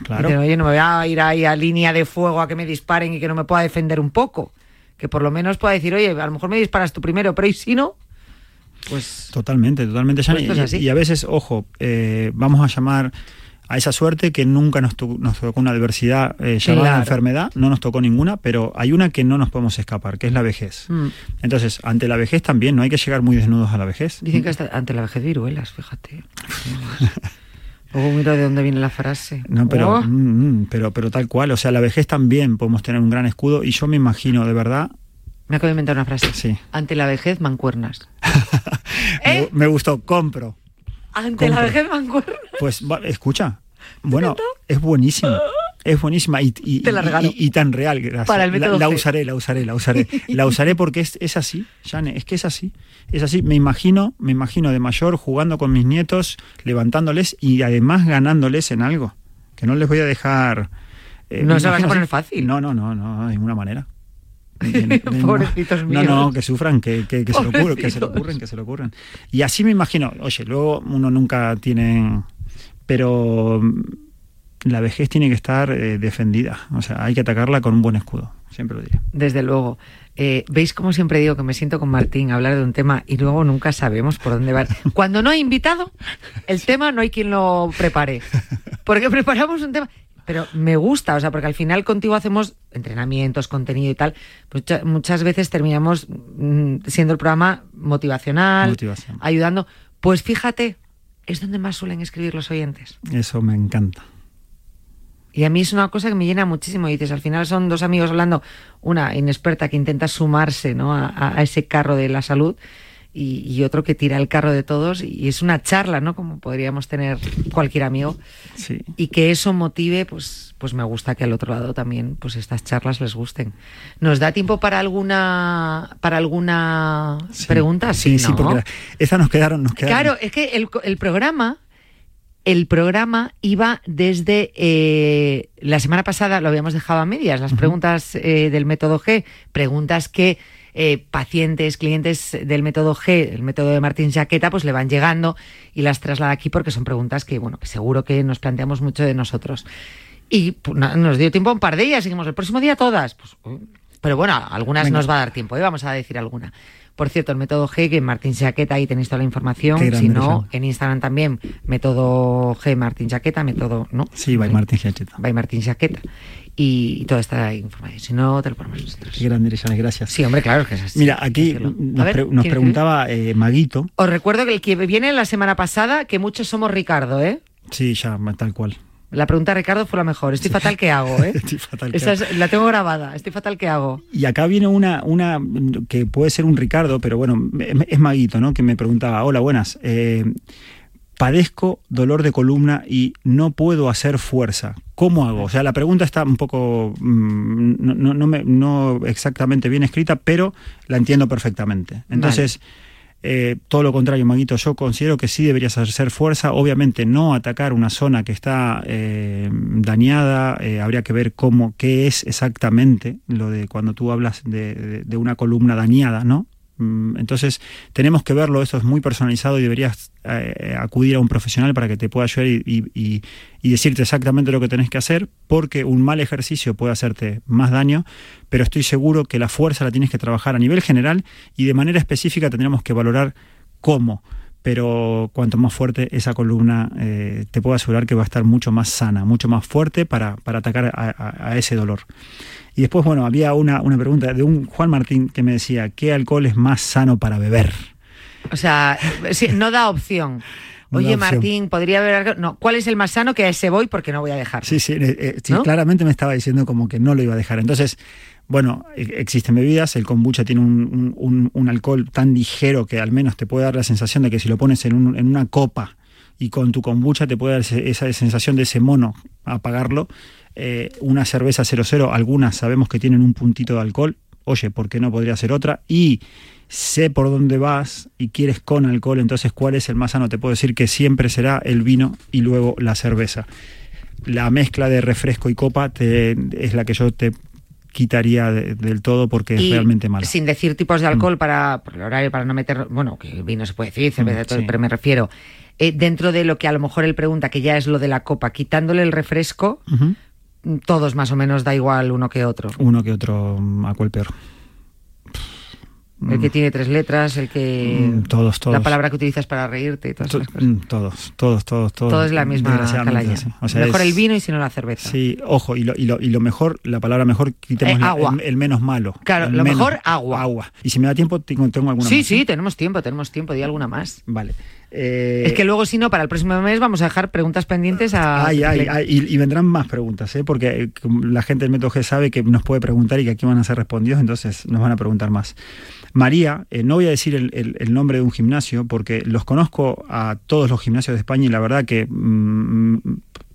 claro. Dice, Oye, no me voy a ir ahí a línea de fuego a que me disparen y que no me pueda defender un poco. Que por lo menos pueda decir, oye, a lo mejor me disparas tú primero, pero y si no, pues Totalmente, totalmente. Pues y, así. y a veces, ojo, eh, vamos a llamar a esa suerte que nunca nos, tu- nos tocó una adversidad eh, llamada Claro. enfermedad, no nos tocó ninguna, pero hay una que no nos podemos escapar, que es la vejez. mm, Entonces, ante la vejez también, no hay que llegar muy desnudos a la vejez. dicen que hasta ante la vejez viruelas, fíjate. Luego miro de dónde viene la frase. No, pero, Oh, mm, mm, pero, pero tal cual, o sea, la vejez también podemos tener un gran escudo y yo me imagino, de verdad, me acabo de inventar una frase. sí, Ante la vejez, mancuernas. me, me gustó, compro. Ante la vejez, mancuernas. Pues escucha, bueno, es buenísima. Es buenísima y, y- Te la y- regalo. y- y tan real, gracias. Para el la, usaré, la usaré, la usaré. La usaré porque es, es así, Jane, es que es así. Es así. Me imagino, me imagino de mayor jugando con mis nietos, levantándoles y además ganándoles en algo. Que no les voy a dejar. eh, No se lo vas a poner así. fácil. No, no, no, no, de ninguna manera. Pobrecitos No, míos. no, que sufran, que, que, que se lo ocurren, que se lo ocurren, que se lo ocurren. Y así me imagino, oye, luego uno nunca tiene, pero la vejez tiene que estar eh, defendida, o sea, hay que atacarla con un buen escudo, siempre lo diré. Desde luego. Eh, ¿Veis cómo siempre digo que me siento con Martín a hablar de un tema y luego nunca sabemos por dónde va? Cuando no hay invitado, el tema no hay quien lo prepare. Porque preparamos un tema. Pero me gusta, o sea, porque al final contigo hacemos entrenamientos, contenido y tal. Pues mucha- muchas veces terminamos mm, siendo el programa motivacional, Motivación. ayudando. Pues fíjate, es donde más suelen escribir los oyentes. Eso me encanta. Y a mí es una cosa que me llena muchísimo. Y dices, al final son dos amigos hablando, una inexperta que intenta sumarse ¿no? a, a- ese carro de la salud y, y otro que tira el carro de todos. Y es una charla, ¿no? Como podríamos tener cualquier amigo. Sí. Y que eso motive, pues, pues me gusta que al otro lado también pues estas charlas les gusten. ¿Nos da tiempo para alguna para alguna pregunta? Sí, sí, ¿no? porque la- esas nos quedaron, nos quedaron. Claro, es que el, el programa, el programa iba desde eh, la semana pasada, lo habíamos dejado a medias, las preguntas eh, del método G, preguntas que eh, pacientes, clientes del método G, el método de Martín Jaqueta, pues le van llegando y las traslada aquí porque son preguntas que, bueno, que seguro que nos planteamos mucho de nosotros. Y pues, nos dio tiempo a un par de ellas, dijimos, el próximo día todas. Pues, uy, Pero bueno, algunas Venga. nos va a dar tiempo, ¿eh? vamos a decir alguna. Por cierto, el método G, que Martín Chaqueta, ahí tenéis toda la información. Si no, en Instagram también, método G Martín Chaqueta, método, ¿no? Sí, by Martín Giacheta. By Martín Chaqueta. Y, toda esta información. Si no, te lo ponemos nosotros. Qué grande gracias. Sí, hombre, claro que es así. Mira, aquí nos, ver, pre- ¿quién nos escribe? preguntaba eh, Maguito. Os recuerdo que el que viene la semana pasada, que muchos somos Ricardo, ¿eh? Sí, ya, tal cual. La pregunta de Ricardo fue la mejor. Estoy fatal, ¿qué hago? Eh? Estoy fatal, ¿qué Esa hago? es- la tengo grabada. Estoy fatal, ¿qué hago? Y acá viene una, una que puede ser un Ricardo, pero bueno, es Maguito, ¿no? Que me preguntaba, hola, buenas. eh, padezco dolor de columna y no puedo hacer fuerza. ¿Cómo hago? O sea, la pregunta está un poco, mm, no, no- no me- no exactamente bien escrita, pero la entiendo perfectamente. Entonces, eh, todo lo contrario, Maguito, yo considero que sí deberías hacer fuerza. Obviamente no atacar una zona que está eh, dañada. eh, habría que ver cómo, qué es exactamente lo de cuando tú hablas de, de- de una columna dañada, ¿no? Mm, Entonces, tenemos que verlo, esto es muy personalizado y deberías eh, acudir a un profesional para que te pueda ayudar y, y- decirte exactamente lo que tenés que hacer, porque un mal ejercicio puede hacerte más daño, pero estoy seguro que la fuerza la tienes que trabajar a nivel general y de manera específica tendríamos que valorar cómo. Pero cuanto más fuerte esa columna, eh, te puedo asegurar que va a estar mucho más sana, mucho más fuerte para, para atacar a, a- a ese dolor. Y después, bueno, había una, una pregunta de un Juan Martín que me decía, ¿qué alcohol es más sano para beber? O sea, sí, no da opción. Oye, opción. Martín, podría haber algo. No, ¿cuál es el más sano? Que a ese voy porque no voy a dejar. Sí, sí, eh, eh, sí, ¿No? claramente me estaba diciendo como que no lo iba a dejar. Entonces, bueno, e- existen bebidas, el kombucha tiene un, un- alcohol tan ligero que al menos te puede dar la sensación de que si lo pones en, un- en una copa y con tu kombucha te puede dar esa sensación de ese mono, apagarlo. Eh, una cerveza 00, algunas sabemos que tienen un puntito de alcohol, oye, ¿por qué no podría ser otra? Y sé por dónde vas y quieres con alcohol, entonces ¿cuál es el más sano? Te puedo decir que siempre será el vino y luego la cerveza. La mezcla de refresco y copa te- es la que yo te quitaría de- del todo porque es realmente mala. Sin decir tipos de alcohol para por el horario, para no meter. Bueno, que el vino se puede decir, cerveza, Mm, todo, sí. pero me refiero. eh, dentro de lo que a lo mejor él pregunta, que ya es lo de la copa, quitándole el refresco, todos más o menos da igual uno que otro. Uno que otro, mm, a cuál peor. El que tiene tres letras, el que. Mm, todos, todos. La palabra que utilizas para reírte y todas To- esas cosas. mm, Todos, todos, todos, todos. Todo es la misma calaña. sí. O sea, Mejor es- el vino y si no la cerveza. Sí, ojo, y lo, y lo, y lo mejor, la palabra mejor, quitemos Eh, agua. El, el menos malo. Claro, lo menos- mejor, agua. Agua. Y si me da tiempo, tengo, tengo alguna Sí, más, sí, ¿eh? tenemos tiempo, tenemos tiempo, di alguna más. Vale. Eh, Es que luego, si no, para el próximo mes vamos a dejar preguntas pendientes a. Ay, ay, ay, y, y vendrán más preguntas, ¿eh? porque eh, la gente del método G sabe que nos puede preguntar y que aquí van a ser respondidos, entonces nos van a preguntar más. María, eh, no voy a decir el, nombre de un gimnasio porque los conozco a todos los gimnasios de España y la verdad que mm,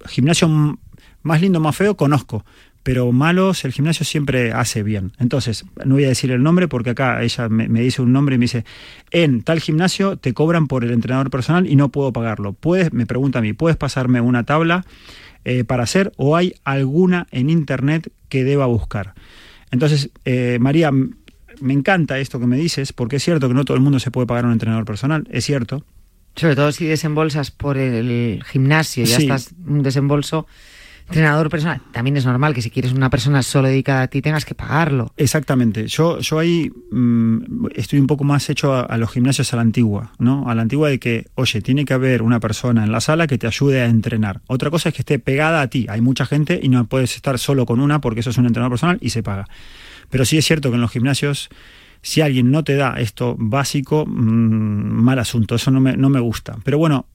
gimnasio más lindo, más feo, conozco. Pero malos, el gimnasio siempre hace bien. Entonces, no voy a decir el nombre porque acá ella me, dice un nombre y me dice, en tal gimnasio te cobran por el entrenador personal y no puedo pagarlo. ¿Puedes, me pregunta a mí, ¿puedes pasarme una tabla eh, para hacer o hay alguna en internet que deba buscar? Entonces, eh, María, me encanta esto que me dices porque es cierto que no todo el mundo se puede pagar un entrenador personal, es cierto. Sobre todo si desembolsas por el gimnasio, ya Sí. estás un desembolso. Entrenador personal. También es normal que si quieres una persona solo dedicada a ti tengas que pagarlo. Exactamente. Yo, yo ahí mm, estoy un poco más hecho a, a los gimnasios a la antigua, ¿no? A la antigua de que, oye, tiene que haber una persona en la sala que te ayude a entrenar. Otra cosa es que esté pegada a ti. Hay mucha gente y no puedes estar solo con una porque eso es un entrenador personal y se paga. Pero sí es cierto que en los gimnasios, si alguien no te da esto básico, mm, mal asunto. Eso no me, no me gusta. Pero bueno,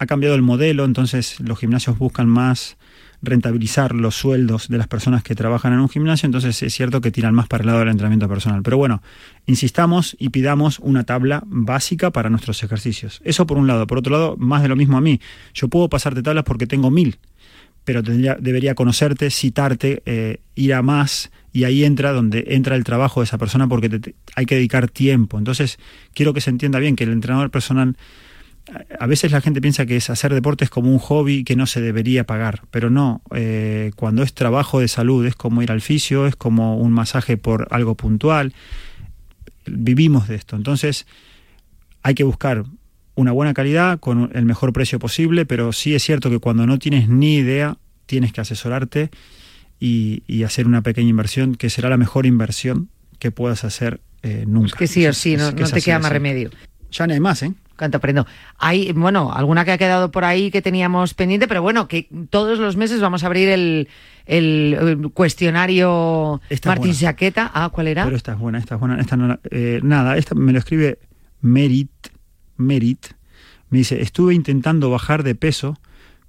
ha cambiado el modelo, entonces los gimnasios buscan más rentabilizar los sueldos de las personas que trabajan en un gimnasio, entonces es cierto que tiran más para el lado del entrenamiento personal. Pero bueno, insistamos y pidamos una tabla básica para nuestros ejercicios. Eso por un lado. Por otro lado, más de lo mismo a mí. Yo puedo pasarte tablas porque tengo mil, pero tendría, debería conocerte, citarte, eh, ir a más, y ahí entra donde entra el trabajo de esa persona porque te- hay que dedicar tiempo. Entonces, quiero que se entienda bien que el entrenador personal a veces la gente piensa que hacer deporte es como un hobby que no se debería pagar, pero no. eh, cuando es trabajo de salud es como ir al fisio, es como un masaje por algo puntual. Vivimos de esto, entonces hay que buscar una buena calidad con el mejor precio posible, pero sí es cierto que cuando no tienes ni idea tienes que asesorarte y, y hacer una pequeña inversión que será la mejor inversión que puedas hacer eh, nunca. Es que sí o sí, es no, no te queda más así. remedio. Ya no hay más, ¿eh? Cuánto aprendo. Hay, bueno, alguna que ha quedado por ahí que teníamos pendiente, pero bueno, que todos los meses vamos a abrir el, el, el cuestionario Esta es Martín. Jaqueta. Ah, ¿cuál era? Pero esta es buena, esta es buena. Esta no eh, nada, esta me lo escribe Merit. Merit. Me dice, estuve intentando bajar de peso,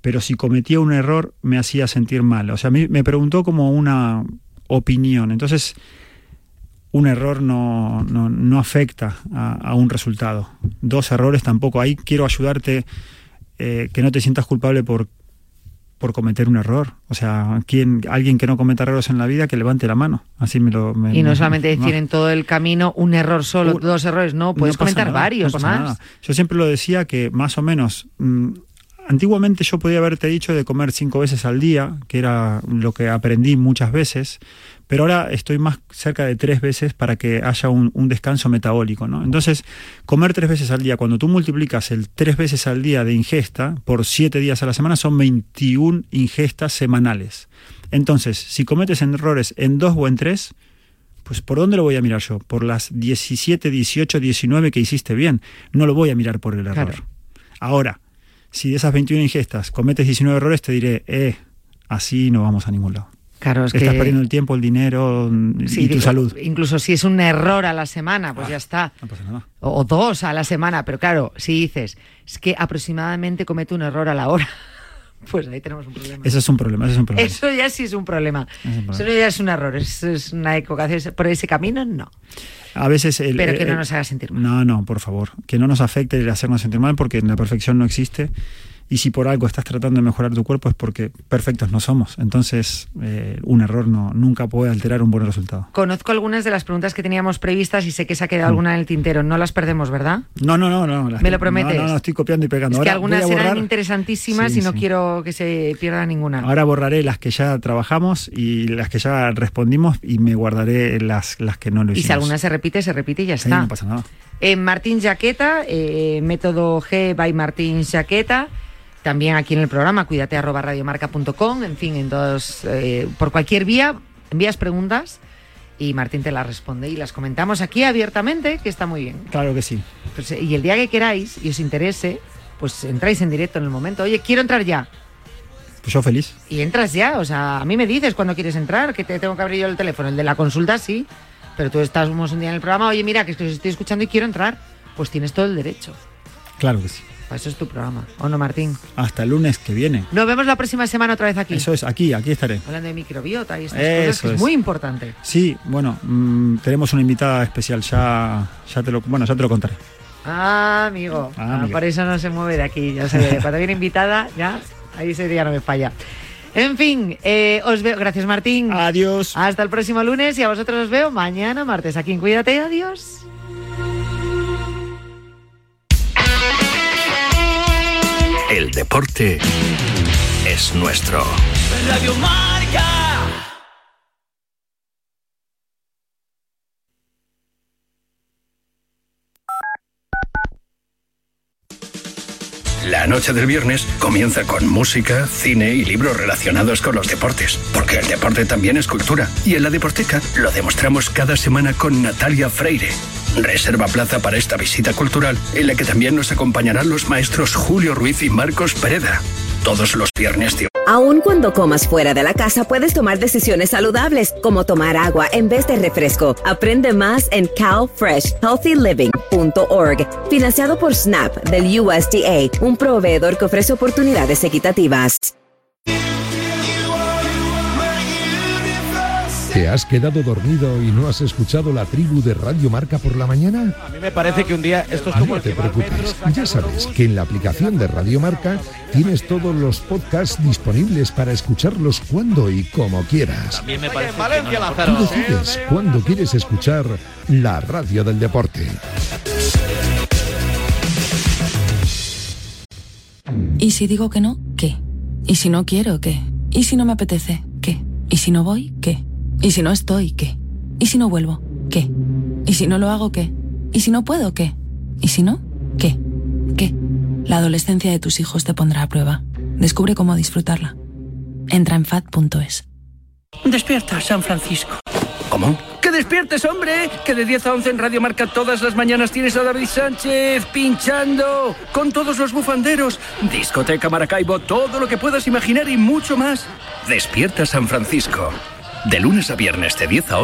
pero si cometía un error me hacía sentir mal. O sea, me, me preguntó como una opinión. Entonces, un error no, no, no afecta a, a un resultado. Dos errores tampoco. Ahí quiero ayudarte eh, que no te sientas culpable por, por cometer un error. O sea, quien, alguien que no cometa errores en la vida, que levante la mano. Así me lo... me- y no me- solamente decir no. en todo el camino un error solo, dos errores, no, puedes No comentar nada, varios no más. nada. Yo siempre lo decía que más o menos. mm, antiguamente yo podía haberte dicho de comer cinco veces al día, que era lo que aprendí muchas veces, pero ahora estoy más cerca de tres veces para que haya un, un descanso metabólico. ¿no? Entonces, comer tres veces al día, cuando tú multiplicas el tres veces al día de ingesta por siete días a la semana, son 21 ingestas semanales. Entonces, si cometes errores en dos o en tres, pues ¿por dónde lo voy a mirar yo? Por las 17, 18, 19 que hiciste bien. No lo voy a mirar por el error. Claro. Ahora, si de esas 21 ingestas cometes 19 errores, te diré, eh, así no vamos a ningún lado. Claro, es Estás que- perdiendo el tiempo, el dinero Sí, y tu digo, salud. Incluso si es un error a la semana, pues ya está. No pasa nada. O, o dos a la semana, pero claro, si dices, es que aproximadamente comete un error a la hora, pues ahí tenemos un problema. Eso es un problema, eso es un problema. Eso ya sí es un problema. Es un Eso ya es un error, es, es una equivocación. Por ese camino, no. A veces el- Pero que no el- nos haga sentir mal. No, no, por favor. Que no nos afecte el hacernos sentir mal porque la perfección no existe. Y si por algo estás tratando de mejorar tu cuerpo es porque perfectos no somos. Entonces, eh, un error no, nunca puede alterar un buen resultado. Conozco algunas de las preguntas que teníamos previstas y sé que se ha quedado Mm. alguna en el tintero. No las perdemos, ¿verdad? No, no, no, no. las- ¿Me lo prometes? No, no, no, estoy copiando y pegando. Es que Ahora algunas voy a eran borrar- interesantísimas Sí, y no sí. quiero que se pierda ninguna. Ahora borraré las que ya trabajamos y las que ya respondimos y me guardaré las, las que no lo y hicimos. si alguna se repite, se repite y ya Sí, está. no pasa nada. Eh, Martín Jaqueta, eh, método G by Martín Jaqueta. También aquí en el programa, cuídate arroba radiomarca.com. En fin, en todos, eh, por cualquier vía, envías preguntas y Martín te las responde y las comentamos aquí abiertamente, que está muy bien. Claro que sí. Pues, eh, y el día que queráis y os interese, pues entráis en directo en el momento. Oye, quiero entrar ya. Pues yo feliz. Y entras ya, o sea, a mí me dices cuando quieres entrar, que te tengo que abrir yo el teléfono. El de la consulta sí, pero tú estás un día en el programa, oye, mira, que es que os estoy escuchando y quiero entrar. Pues tienes todo el derecho. Claro que sí. Para eso es tu programa. ¿O no, Martín? Hasta el lunes que viene. Nos vemos la próxima semana otra vez aquí. Eso es, aquí, aquí estaré. Hablando de microbiota y estas Eso cosas, que es, es. muy importante. Sí, bueno, mm, tenemos una invitada especial, ya, ya te lo, bueno, ya te lo contaré. Ah, amigo. Ah, Ah, por eso no se mueve de aquí. Ya sé, cuando viene invitada, ya, ahí ese día no me falla. En fin, eh, os veo. Gracias, Martín. Adiós. Hasta el próximo lunes y a vosotros os veo mañana martes. Aquí Cuídate. Adiós. El deporte es nuestro. Radio Marca. La noche del viernes comienza con música, cine y libros relacionados con los deportes, porque el deporte también es cultura. Y en la Deporteca lo demostramos cada semana con Natalia Freire. Reserva plaza para esta visita cultural, en la que también nos acompañarán los maestros Julio Ruiz y Marcos Pereda. Todos los viernes de Aun cuando comas fuera de la casa, puedes tomar decisiones saludables, como tomar agua en vez de refresco. Aprende más en calfreshhealthyliving.org, financiado por SNAP del USDA, un proveedor que ofrece oportunidades equitativas. ¿Te has quedado dormido y no has escuchado la tribu de Radio Marca por la mañana? A mí me parece que un día esto es como No te preocupes, ya sabes que en la aplicación de Radio Marca tienes todos los podcasts disponibles para escucharlos cuando y como quieras. También me parece Valencia, que no Lázaro. Tú decides cuándo quieres escuchar la radio del deporte. ¿Y si digo que no? ¿Qué? ¿Y si no quiero? ¿Qué? ¿Y si no me apetece? ¿Qué? ¿Y si no voy? ¿Qué? ¿Y si no estoy? ¿Qué? ¿Y si no vuelvo? ¿Qué? ¿Y si no lo hago? ¿Qué? ¿Y si no puedo? ¿Qué? ¿Y si no? ¿Qué? ¿Qué? La adolescencia de tus hijos te pondrá a prueba. Descubre cómo disfrutarla. Entra en fat.es. Despierta, San Francisco. ¿Cómo? ¡Que despiertes, hombre! Que de 10 a 11 en Radio Marca todas las mañanas tienes a David Sánchez pinchando con todos los bufanderos. Discoteca Maracaibo, todo lo que puedas imaginar y mucho más. Despierta, San Francisco. De lunes a viernes de 10 a 11.